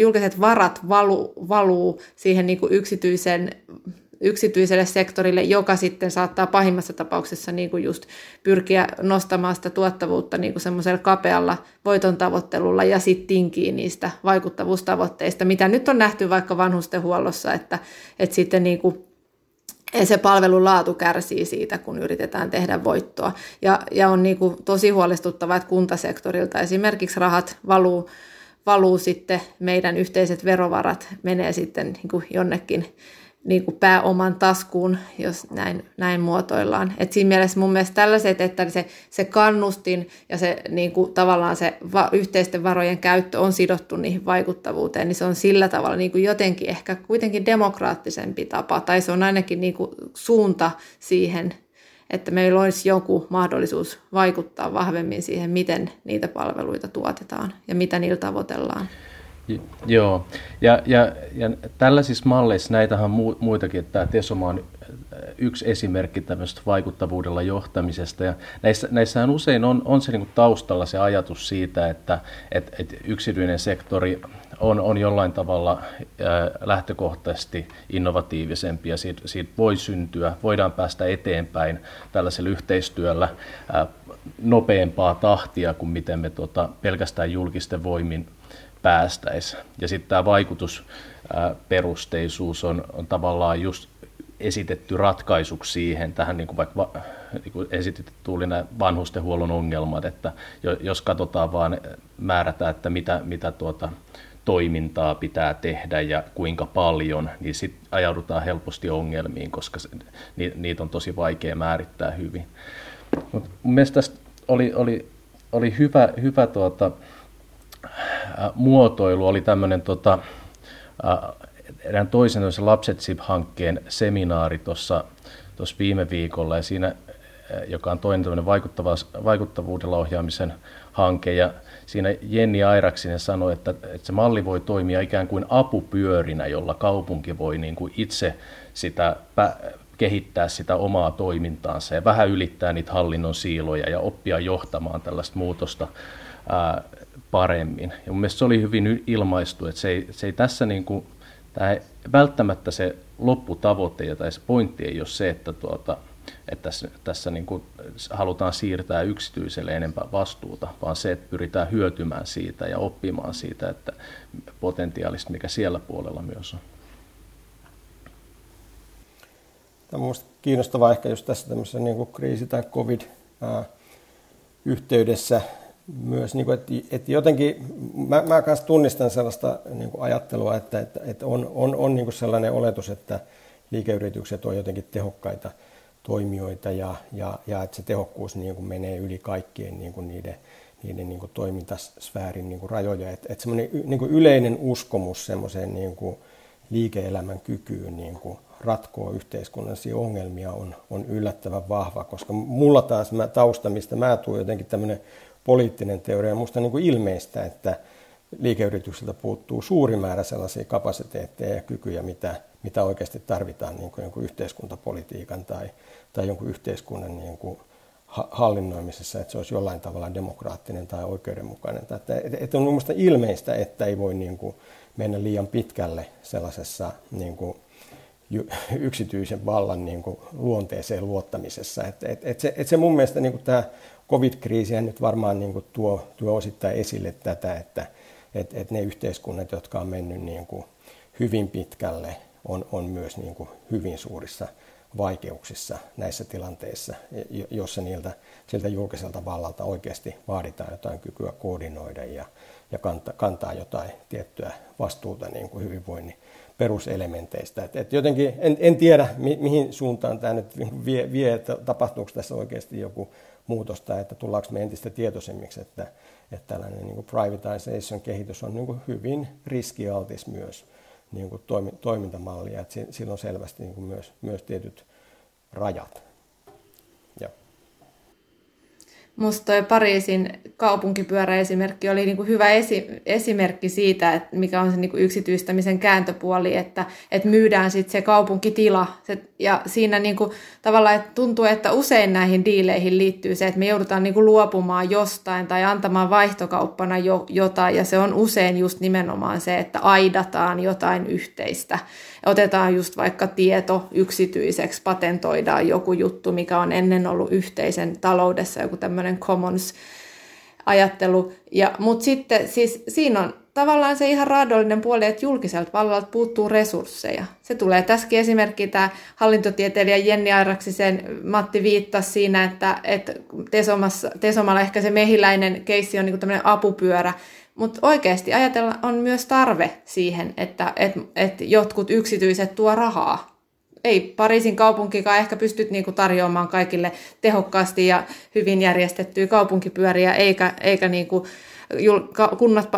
Speaker 3: julkiset varat valuu, valuu siihen niin kuin yksityisen yksityiselle sektorille, joka sitten saattaa pahimmassa tapauksessa niin kuin just pyrkiä nostamaan sitä tuottavuutta niin kuin semmoisella kapealla voiton tavoittelulla ja sitten tinkii niistä vaikuttavuustavoitteista, mitä nyt on nähty vaikka vanhustenhuollossa, että, että sitten niin kuin se palvelun laatu kärsii siitä, kun yritetään tehdä voittoa. Ja, ja on niin kuin tosi huolestuttavaa, että kuntasektorilta esimerkiksi rahat valuu, valuu sitten, meidän yhteiset verovarat menee sitten niin kuin jonnekin niin kuin pääoman taskuun, jos näin, näin muotoillaan. Et siinä mielessä mun mielestä tällaiset, että se, se kannustin ja se niin kuin tavallaan se va, yhteisten varojen käyttö on sidottu niihin vaikuttavuuteen, niin se on sillä tavalla niin kuin jotenkin ehkä kuitenkin demokraattisempi tapa, tai se on ainakin niin kuin suunta siihen, että meillä olisi joku mahdollisuus vaikuttaa vahvemmin siihen, miten niitä palveluita tuotetaan ja mitä niillä tavoitellaan.
Speaker 4: Joo, ja, ja, ja tällaisissa malleissa näitähän on muitakin, että tämä Tesoma on äh, yksi esimerkki tämmöistä vaikuttavuudella johtamisesta. Ja näissä, näissähän usein on, on se niin taustalla se ajatus siitä, että että että yksityinen sektori on, on jollain tavalla ää, äh, lähtökohtaisesti innovatiivisempi ja siitä, siitä voi syntyä, voidaan päästä eteenpäin tällaisella yhteistyöllä ää, äh, nopeampaa tahtia kuin miten me tota, pelkästään julkisten voimin päästäisiin. Ja sitten tämä vaikutusperusteisuus on, on tavallaan just esitetty ratkaisuksi siihen, tähän niin kuin vaikka niin kuin esitetty tuli nämä vanhustenhuollon ongelmat, että jos katsotaan vaan, määrätä, että mitä, mitä tuota, toimintaa pitää tehdä ja kuinka paljon, niin sitten ajaudutaan helposti ongelmiin, koska se, ni, niitä on tosi vaikea määrittää hyvin. Mut mun mielestä tästä oli, oli, oli hyvä, hyvä tuota, muotoilu oli tämmöinen tota, äh, erään toisen Lapset hankkeen seminaari tuossa viime viikolla, ja siinä, äh, joka on toinen tämmöinen vaikuttavuudella ohjaamisen hanke, ja siinä Jenni Airaksinen sanoi, että, että se malli voi toimia ikään kuin apupyörinä, jolla kaupunki voi niin kuin itse sitä kehittää sitä omaa toimintaansa ja vähän ylittää niitä hallinnon siiloja ja oppia johtamaan tällaista muutosta paremmin. Ja mun mielestä se oli hyvin ilmaistu, että se ei, se ei tässä niin kuin, tämä välttämättä se lopputavoite tai se pointti ei ole se, että, tuota, että tässä, tässä niin kuin halutaan siirtää yksityiselle enempää vastuuta, vaan se, että pyritään hyötymään siitä ja oppimaan siitä, että potentiaalista, mikä siellä puolella myös on.
Speaker 5: Tämä on kiinnostavaa ehkä just tässä tämmöisessä niin kuin kriisi- tai covid-yhteydessä myös, niin kuin, että, että jotenkin, mä, mä kanssa tunnistan sellaista niin kuin ajattelua, että, että, että on, on, on niin kuin sellainen oletus, että liikeyritykset on jotenkin tehokkaita toimijoita ja, ja, ja että se tehokkuus niin kuin menee yli kaikkien niin kuin niiden, niiden niin kuin toimintasfäärin niin kuin rajoja. Että, että semmoinen niin kuin yleinen uskomus semmoiseen niin kuin liike-elämän kykyyn niin kuin ratkoa yhteiskunnallisia ongelmia on, on yllättävän vahva, koska mulla taas mä, tausta, mistä mä tuun jotenkin tämmöinen poliittinen teoria. Minusta niin ilmeistä, että liikeyrityksiltä puuttuu suuri määrä sellaisia kapasiteetteja ja kykyjä, mitä, mitä oikeasti tarvitaan niin kuin jonkun yhteiskuntapolitiikan tai, tai jonkun yhteiskunnan niin kuin hallinnoimisessa, että se olisi jollain tavalla demokraattinen tai oikeudenmukainen. Että, että on minusta ilmeistä, että ei voi niin kuin mennä liian pitkälle sellaisessa niin kuin yksityisen vallan niin kuin luonteeseen luottamisessa. Että, että, että, se, että se mun mielestä niin kuin tämä covid-kriisi nyt varmaan niin kuin tuo, tuo osittain esille tätä, että, että, että ne yhteiskunnat, jotka on mennyt niin kuin hyvin pitkälle, on, on myös niin kuin hyvin suurissa vaikeuksissa näissä tilanteissa, jossa niiltä, siltä julkiselta vallalta oikeasti vaaditaan jotain kykyä koordinoida ja, ja kantaa, kantaa jotain tiettyä vastuuta niin kuin hyvinvoinnin peruselementeistä. Et, et jotenkin en, en tiedä, mi, mihin suuntaan tämä nyt vie, vie, että tapahtuuko tässä oikeasti joku muutos tai että tullaanko me entistä tietoisemmiksi, että, että tällainen niin privatization-kehitys on niin hyvin riskialtis myös niin kuin toimi, toimintamalli ja että sillä on selvästi niin myös, myös tietyt rajat.
Speaker 3: Musta toi Pariisin kaupunkipyöräesimerkki oli niinku hyvä esi- esimerkki siitä, että mikä on se niinku yksityistämisen kääntöpuoli, että, että myydään sitten se kaupunkitila. Se, ja siinä niinku, tavallaan että tuntuu, että usein näihin diileihin liittyy se, että me joudutaan niinku luopumaan jostain tai antamaan vaihtokauppana jo, jotain. Ja se on usein just nimenomaan se, että aidataan jotain yhteistä otetaan just vaikka tieto yksityiseksi, patentoidaan joku juttu, mikä on ennen ollut yhteisen taloudessa, joku tämmöinen commons ajattelu. Ja, mutta sitten siis siinä on tavallaan se ihan raadollinen puoli, että julkiselta vallalta puuttuu resursseja. Se tulee tässäkin esimerkki tämä hallintotieteilijä Jenni Airaksisen Matti viittasi siinä, että, että Tesomalla ehkä se mehiläinen keissi on niin tämmöinen apupyörä, mutta oikeasti ajatella on myös tarve siihen, että et, et jotkut yksityiset tuo rahaa. Ei Pariisin kaupunkikaan ehkä pysty niinku tarjoamaan kaikille tehokkaasti ja hyvin järjestettyjä kaupunkipyöriä, eikä, eikä niinku, kunnat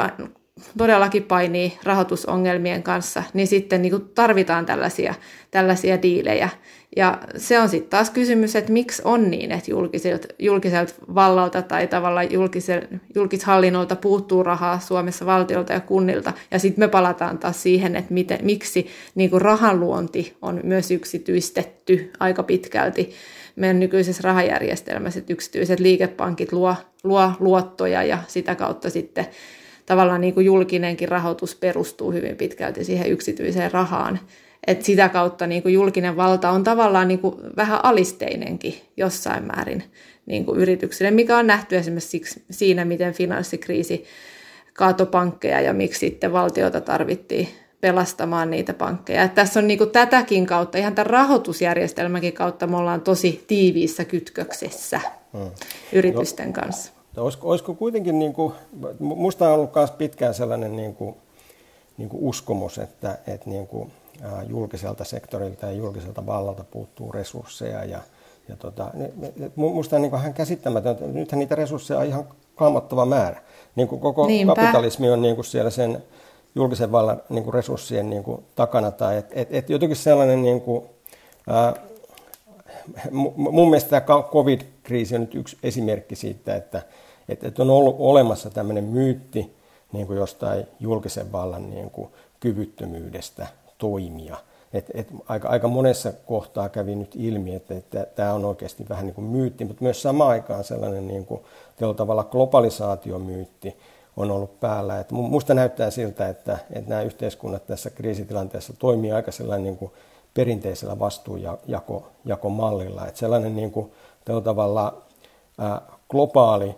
Speaker 3: todellakin painii rahoitusongelmien kanssa, niin sitten niin tarvitaan tällaisia, tällaisia diilejä. Ja se on sitten taas kysymys, että miksi on niin, että julkiselta, julkiselta vallalta tai tavallaan julkisel, julkishallinnolta puuttuu rahaa Suomessa valtiolta ja kunnilta. Ja sitten me palataan taas siihen, että miten, miksi niin kuin rahanluonti on myös yksityistetty aika pitkälti meidän nykyisessä rahajärjestelmässä, että yksityiset liikepankit luo, luo luottoja ja sitä kautta sitten tavallaan niin kuin julkinenkin rahoitus perustuu hyvin pitkälti siihen yksityiseen rahaan. Et sitä kautta niin kuin julkinen valta on tavallaan niin kuin vähän alisteinenkin jossain määrin niin kuin yrityksille, mikä on nähty esimerkiksi siinä, miten finanssikriisi kaatopankkeja ja miksi sitten valtiota tarvittiin pelastamaan niitä pankkeja. Et tässä on niin kuin tätäkin kautta, ihan tämän rahoitusjärjestelmänkin kautta me ollaan tosi tiiviissä kytköksessä hmm. yritysten no, kanssa.
Speaker 5: Olisiko, olisiko kuitenkin, niin kuin, musta on ollut myös pitkään sellainen niin kuin, niin kuin uskomus, että, että niin kuin, julkiselta sektorilta ja julkiselta vallalta puuttuu resursseja. Ja, ja tota, musta on niin ihan käsittämätöntä, nythän niitä resursseja on ihan kammottava määrä. Niin kuin koko Niinpä. kapitalismi on niin kuin siellä sen julkisen vallan niin kuin resurssien niin kuin takana. Tai et, et, et jotenkin sellainen, niin kuin, ää, mun mielestä tämä covid-kriisi on nyt yksi esimerkki siitä, että, että on ollut olemassa tämmöinen myytti niin kuin jostain julkisen vallan niin kuin kyvyttömyydestä toimia. Et, et aika, aika monessa kohtaa kävi nyt ilmi, että, että tämä on oikeasti vähän niin kuin myytti, mutta myös samaan aikaan sellainen niin kuin, tavalla globalisaatiomyytti on ollut päällä. Et musta näyttää siltä, että, että nämä yhteiskunnat tässä kriisitilanteessa toimii aika sellainen niin kuin perinteisellä vastuunjakomallilla. Että sellainen niin kuin, tavalla ää, globaali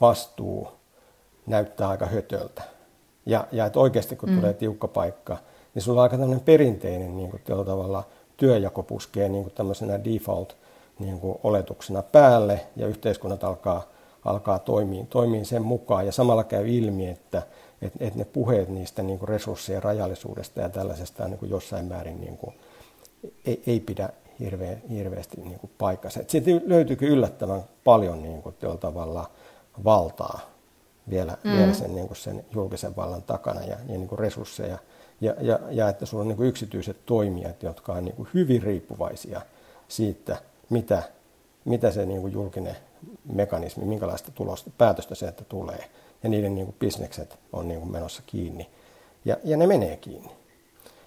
Speaker 5: vastuu näyttää aika hötöltä. Ja, ja että oikeasti kun mm. tulee tiukka paikka, niin sulla on aika tämmöinen perinteinen niin kuin tavalla työjako puskee niin kuin tämmöisenä default niin kuin oletuksena päälle ja yhteiskunnat alkaa, alkaa toimia, toimia sen mukaan. Ja samalla käy ilmi, että, että, että ne puheet niistä niin kuin resurssien rajallisuudesta ja tällaisesta niin kuin jossain määrin niin kuin, ei, ei pidä hirveä, hirveästi niin kuin paikkansa. Siitä löytyykin yllättävän paljon niin kuin, tavalla valtaa vielä, mm. vielä sen, niin kuin sen julkisen vallan takana ja, ja niin kuin resursseja. Ja, ja, ja että sulla on niin kuin yksityiset toimijat, jotka on niin kuin hyvin riippuvaisia siitä, mitä, mitä se niin kuin julkinen mekanismi, minkälaista tulosta, päätöstä sieltä tulee. Ja niiden niin kuin bisnekset on niin kuin menossa kiinni. Ja, ja ne menee kiinni.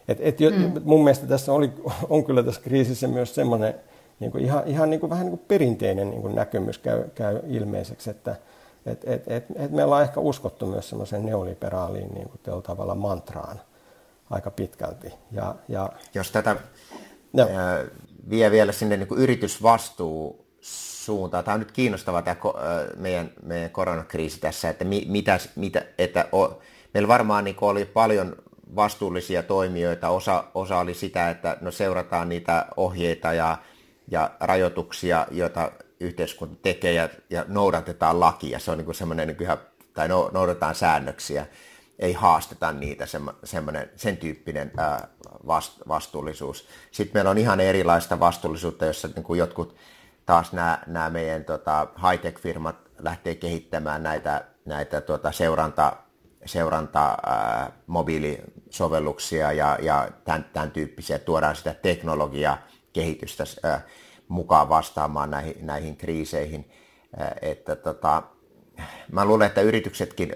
Speaker 5: Et, et mm. Mun mielestä tässä oli, on kyllä tässä kriisissä myös semmoinen niin kuin ihan, ihan niin kuin, vähän niin kuin perinteinen niin kuin näkemys käy, käy ilmeiseksi, että et, et, et, et me ollaan ehkä uskottu myös semmoiseen neoliberaaliin niin kuin tavalla mantraan aika pitkälti. Ja, ja,
Speaker 2: Jos tätä no. vie vielä sinne niin kuin yritysvastuu suuntaan. Tämä on nyt kiinnostavaa tämä meidän, meidän koronakriisi tässä, että, mitä, mitä, että o, meillä varmaan niin oli paljon vastuullisia toimijoita. Osa, osa oli sitä, että no seurataan niitä ohjeita ja, ja rajoituksia, joita yhteiskunta tekee ja, ja noudatetaan lakia. Se on niin semmoinen niin ihan, tai no, noudatetaan säännöksiä. ei haasteta niitä, semmoinen, sen tyyppinen ää, vastuullisuus. Sitten meillä on ihan erilaista vastuullisuutta, jossa niin kuin jotkut taas nämä, nämä meidän tota, high-tech-firmat lähtee kehittämään näitä, näitä tota, seuranta, seuranta ää, mobiilisovelluksia ja, ja tämän, tämän tyyppisiä, tuodaan sitä teknologiaa kehitystä ää, mukaan vastaamaan näihin, näihin kriiseihin. Ää, että, tota, mä luulen, että yrityksetkin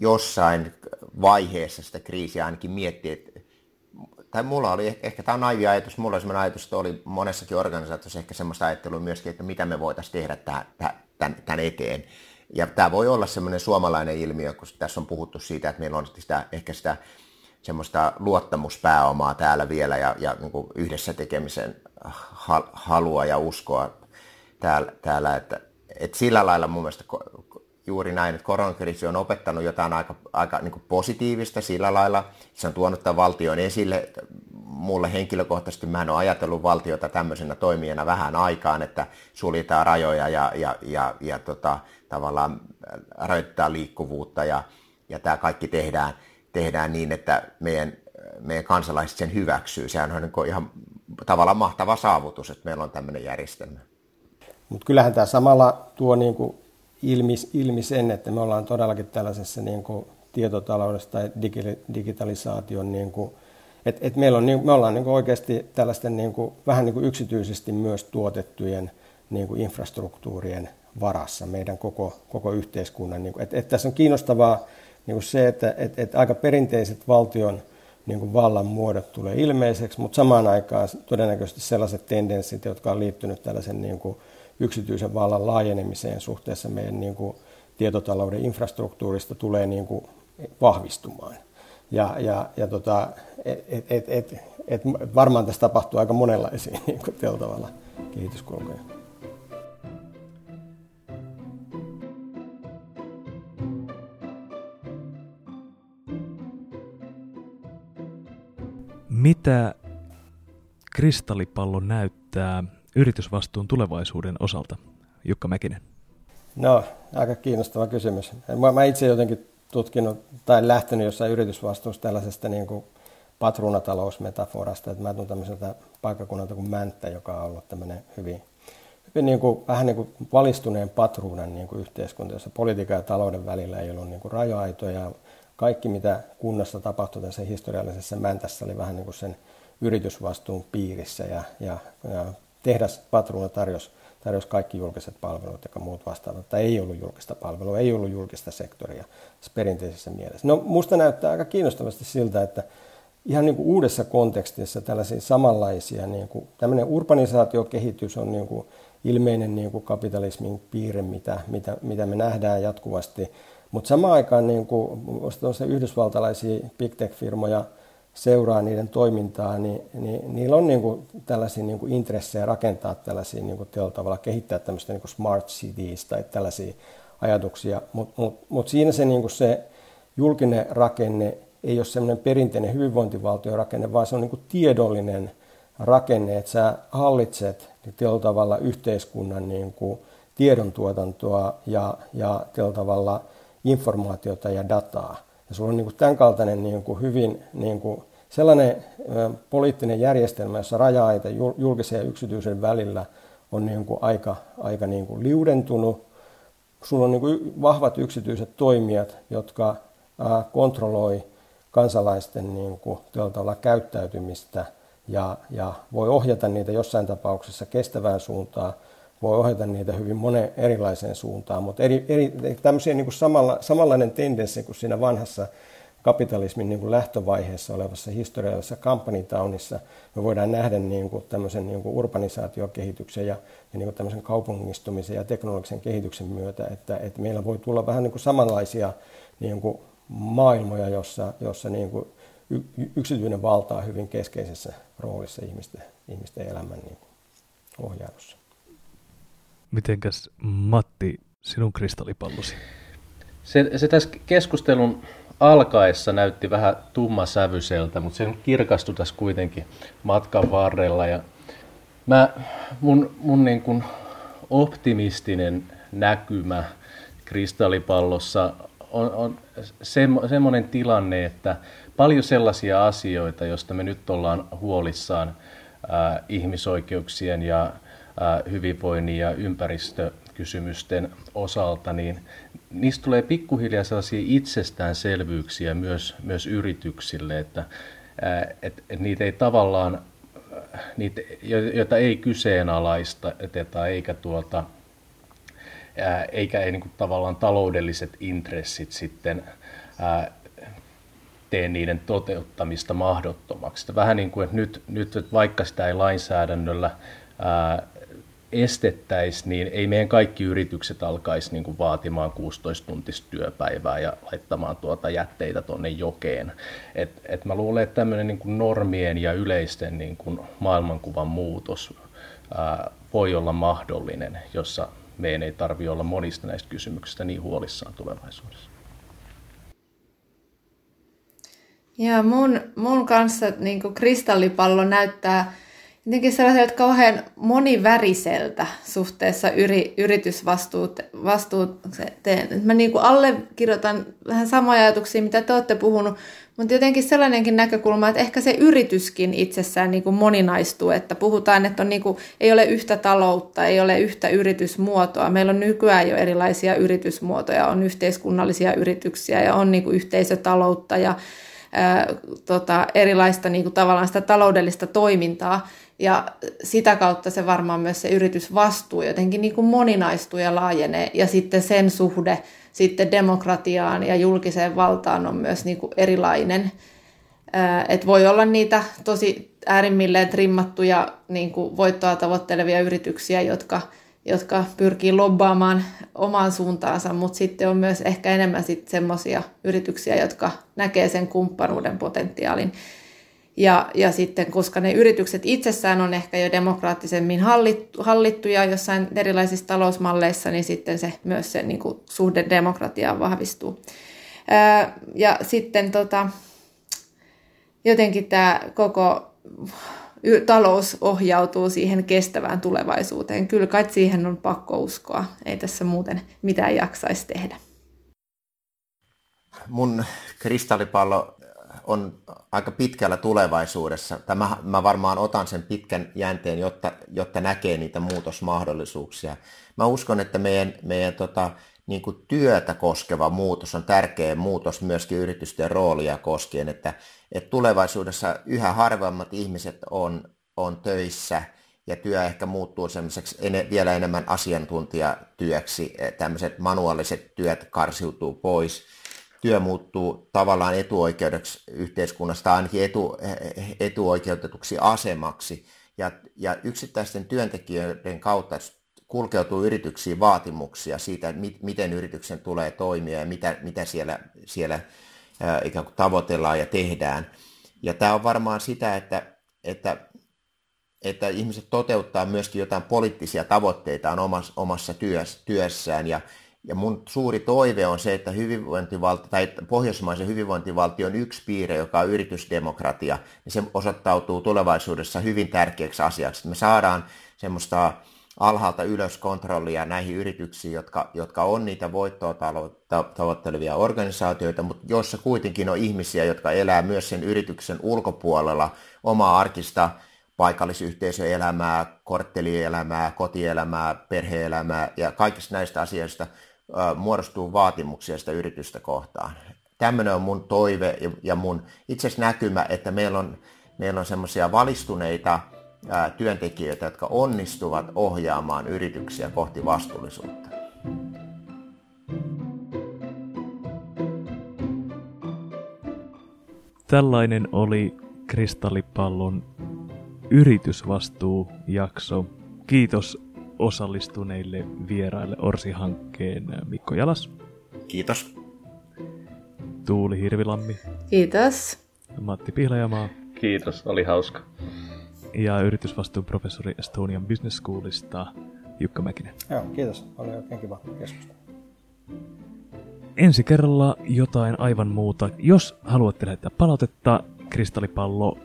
Speaker 2: jossain vaiheessa sitä kriisiä ainakin miettii, että tai mulla oli, ehkä tämä on naivi ajatus, mulla oli sellainen ajatus, että oli monessakin organisaatiossa ehkä semmoista ajattelua myöskin, että mitä me voitaisiin tehdä tämän, tämän eteen. Ja tämä voi olla semmoinen suomalainen ilmiö, kun tässä on puhuttu siitä, että meillä on sitä, ehkä sitä semmoista luottamuspääomaa täällä vielä ja, ja niin yhdessä tekemisen halua ja uskoa täällä, täällä että, että sillä lailla mun mielestä juuri näin, että koronakriisi on opettanut jotain aika, aika niin positiivista sillä lailla. Se on tuonut tämän valtion esille. Mulle henkilökohtaisesti mä en ole ajatellut valtiota tämmöisenä toimijana vähän aikaan, että suljetaan rajoja ja, ja, ja, ja tota, tavallaan rajoittaa liikkuvuutta ja, ja tämä kaikki tehdään, tehdään niin, että meidän, meidän kansalaiset sen hyväksyy. Sehän on niin ihan tavallaan mahtava saavutus, että meillä on tämmöinen järjestelmä.
Speaker 5: Mutta kyllähän tämä samalla tuo niin kuin ilmi, ilmi sen, että me ollaan todellakin tällaisessa niin kuin tietotaloudessa tai digitalisaation, niin kuin, että, että meillä on, niin, me ollaan niin kuin oikeasti tällaisten niin kuin, vähän niin kuin yksityisesti myös tuotettujen niin kuin infrastruktuurien varassa meidän koko, koko yhteiskunnan. Niin kuin, että, että tässä on kiinnostavaa niin kuin se, että että, että aika perinteiset valtion niin kuin vallan muodot tulee ilmeiseksi, mutta samaan aikaan todennäköisesti sellaiset tendenssit, jotka on liittynyt tällaisen niin kuin, yksityisen vallan laajenemiseen suhteessa meidän niin kuin tietotalouden infrastruktuurista tulee niin kuin vahvistumaan. Ja, ja, ja tota, et, et, et, et, varmaan tässä tapahtuu aika monenlaisia niin kuin tavalla kehityskulkuja.
Speaker 1: Mitä kristallipallo näyttää yritysvastuun tulevaisuuden osalta? Jukka Mäkinen.
Speaker 5: No, aika kiinnostava kysymys. Mä, mä itse jotenkin tutkinut tai lähtenyt jossain yritysvastuussa tällaisesta niin kuin patruunatalousmetaforasta, että mä tunnen tämmöiseltä paikkakunnalta kuin Mänttä, joka on ollut tämmöinen hyvin, hyvin niin kuin, vähän niin kuin valistuneen patruunan niin kuin yhteiskunta, jossa politiikan ja talouden välillä ei ollut niin kuin. Kaikki, mitä kunnassa tapahtui tässä historiallisessa Mäntässä, oli vähän niin kuin sen yritysvastuun piirissä ja, ja, ja tehdas Patruuna tarjosi, tarjosi kaikki julkiset palvelut ja muut vastaavat, että ei ollut julkista palvelua, ei ollut julkista sektoria perinteisessä mielessä. No musta näyttää aika kiinnostavasti siltä, että ihan niin kuin uudessa kontekstissa tällaisia samanlaisia, niin kuin, tämmöinen urbanisaatiokehitys on niin kuin ilmeinen niin kuin kapitalismin piirre, mitä, mitä, mitä me nähdään jatkuvasti, mutta samaan aikaan niin kuin, yhdysvaltalaisia big tech-firmoja – seuraa niiden toimintaa, niin, niin niillä on niin kuin tällaisia niin kuin intressejä rakentaa tällaisia niin kuin tavalla, kehittää tämmöistä niin kuin smart cities tai tällaisia ajatuksia, mutta mut, mut siinä se, niin kuin se julkinen rakenne ei ole semmoinen perinteinen hyvinvointivaltiorakenne, vaan se on niin kuin tiedollinen rakenne, että sä hallitset niin tavalla yhteiskunnan niin kuin tiedontuotantoa ja, ja tavalla informaatiota ja dataa. Ja sulla on niin kuin tämän kaltainen niin kuin hyvin niin kuin sellainen poliittinen järjestelmä, jossa raja-aita julkisen ja yksityisen välillä on niin kuin aika, aika niin kuin liudentunut. Sulla on niin kuin vahvat yksityiset toimijat, jotka kontrolloi kansalaisten niin kuin, käyttäytymistä ja, ja voi ohjata niitä jossain tapauksessa kestävään suuntaan, voi ohjata niitä hyvin monen erilaiseen suuntaan, mutta eri, eri, tämmöisiä niin kuin samalla, samanlainen tendenssi kuin siinä vanhassa kapitalismin niin kuin lähtövaiheessa olevassa historiallisessa kampanjitaunissa me voidaan nähdä niin kuin tämmöisen niin kuin urbanisaatiokehityksen ja, ja niin kuin tämmöisen kaupungistumisen ja teknologisen kehityksen myötä, että, että meillä voi tulla vähän niin kuin samanlaisia niin kuin maailmoja, jossa, jossa niin kuin yksityinen valta on hyvin keskeisessä roolissa ihmisten, ihmisten elämän niin kuin ohjailussa.
Speaker 1: Mitenkäs Matti, sinun kristallipallosi?
Speaker 4: Se, se tässä keskustelun alkaessa näytti vähän tummasävyiseltä, mutta se kirkastui tässä kuitenkin matkan varrella. Ja mä, mun mun niin kuin optimistinen näkymä kristallipallossa on, on semmoinen tilanne, että paljon sellaisia asioita, joista me nyt ollaan huolissaan ää, ihmisoikeuksien ja hyvinvoinnin ja ympäristökysymysten osalta, niin niistä tulee pikkuhiljaa sellaisia itsestäänselvyyksiä myös, myös yrityksille, että ää, et, et niitä ei tavallaan, niitä, joita ei kyseenalaista eikä tuota, eikä ei niin tavallaan taloudelliset intressit sitten ää, tee niiden toteuttamista mahdottomaksi. Vähän niin kuin, että nyt, nyt että vaikka sitä ei lainsäädännöllä ää, estettäisi, niin ei meidän kaikki yritykset alkaisi niin kuin vaatimaan 16-tuntista työpäivää ja laittamaan tuota jätteitä tuonne jokeen. Et, et mä luulen, että tämmöinen niin kuin normien ja yleisten niin kuin maailmankuvan muutos ää, voi olla mahdollinen, jossa meidän ei tarvitse olla monista näistä kysymyksistä niin huolissaan tulevaisuudessa.
Speaker 3: Ja mun, mun kanssa niin kristallipallo näyttää jotenkin sellaiselta kauhean moniväriseltä suhteessa yri, yritysvastuuteen. Mä niin kuin allekirjoitan vähän samoja ajatuksia, mitä te olette puhunut, mutta jotenkin sellainenkin näkökulma, että ehkä se yrityskin itsessään niin kuin moninaistuu, että puhutaan, että on niin kuin, ei ole yhtä taloutta, ei ole yhtä yritysmuotoa. Meillä on nykyään jo erilaisia yritysmuotoja, on yhteiskunnallisia yrityksiä ja on niin kuin yhteisötaloutta ja tota, erilaista niin kuin tavallaan sitä taloudellista toimintaa. Ja sitä kautta se varmaan myös se yritysvastuu jotenkin niin kuin moninaistuu ja laajenee. Ja sitten sen suhde sitten demokratiaan ja julkiseen valtaan on myös niin kuin erilainen. Et voi olla niitä tosi äärimmilleen trimmattuja niin kuin voittoa tavoittelevia yrityksiä, jotka, jotka pyrkii lobbaamaan omaan suuntaansa, mutta sitten on myös ehkä enemmän semmoisia yrityksiä, jotka näkee sen kumppanuuden potentiaalin. Ja, ja sitten, koska ne yritykset itsessään on ehkä jo demokraattisemmin hallittu, hallittuja jossain erilaisissa talousmalleissa, niin sitten se, myös se niin kuin, suhde demokratiaan vahvistuu. Ää, ja sitten tota, jotenkin tämä koko talous ohjautuu siihen kestävään tulevaisuuteen. Kyllä kai siihen on pakko uskoa. Ei tässä muuten mitään jaksaisi tehdä.
Speaker 2: Mun kristallipallo on aika pitkällä tulevaisuudessa. Tämä, mä varmaan otan sen pitkän jänteen, jotta, jotta näkee niitä muutosmahdollisuuksia. Mä uskon, että meidän, meidän tota, niin kuin työtä koskeva muutos on tärkeä muutos myöskin yritysten roolia koskien, että, että tulevaisuudessa yhä harvemmat ihmiset on, on töissä ja työ ehkä muuttuu semmoiseksi ene, vielä enemmän asiantuntijatyöksi, tämmöiset manuaaliset työt karsiutuu pois – työ muuttuu tavallaan etuoikeudeksi yhteiskunnasta, ainakin etu, etuoikeutetuksi asemaksi. Ja, ja yksittäisten työntekijöiden kautta kulkeutuu yrityksiin vaatimuksia siitä, miten yrityksen tulee toimia ja mitä, mitä siellä, siellä ikään kuin tavoitellaan ja tehdään. Ja tämä on varmaan sitä, että, että, että ihmiset toteuttaa myöskin jotain poliittisia tavoitteitaan omassa, omassa työssään ja, ja mun suuri toive on se, että hyvinvointivaltio, tai pohjoismaisen hyvinvointivaltion yksi piirre, joka on yritysdemokratia, niin se osoittautuu tulevaisuudessa hyvin tärkeäksi asiaksi. Me saadaan semmoista alhaalta ylös kontrollia näihin yrityksiin, jotka, jotka on niitä voittoa tavoittelevia organisaatioita, mutta joissa kuitenkin on ihmisiä, jotka elää myös sen yrityksen ulkopuolella omaa arkista paikallisyhteisöelämää, korttelielämää, kotielämää, perheelämää ja kaikista näistä asioista muodostuu vaatimuksia sitä yritystä kohtaan. Tämmöinen on mun toive ja mun itse näkymä, että meillä on, meillä on semmoisia valistuneita ää, työntekijöitä, jotka onnistuvat ohjaamaan yrityksiä kohti vastuullisuutta.
Speaker 1: Tällainen oli Kristallipallon yritysvastuujakso. Kiitos osallistuneille vieraille Orsi-hankkeen Mikko Jalas.
Speaker 2: Kiitos.
Speaker 1: Tuuli Hirvilammi.
Speaker 3: Kiitos.
Speaker 1: Matti Pihlajamaa.
Speaker 4: Kiitos, oli hauska.
Speaker 1: Ja yritysvastuun professori Estonian Business Schoolista Jukka Mäkinen.
Speaker 5: Joo, kiitos. Oli oikein kiva keskustelu.
Speaker 1: Ensi kerralla jotain aivan muuta. Jos haluatte lähettää palautetta kristallipallo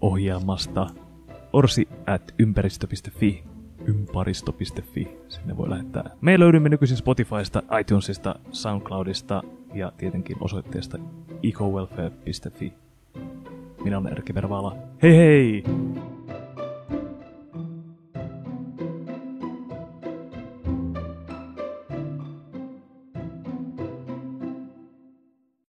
Speaker 1: ohjelmasta orsi at ympäristö.fi ymparisto.fi. Sinne voi lähettää. Me löydymme nykyisin Spotifysta, iTunesista, Soundcloudista ja tietenkin osoitteesta ecowelfare.fi. Minä olen Erkki Pervaala. Hei hei!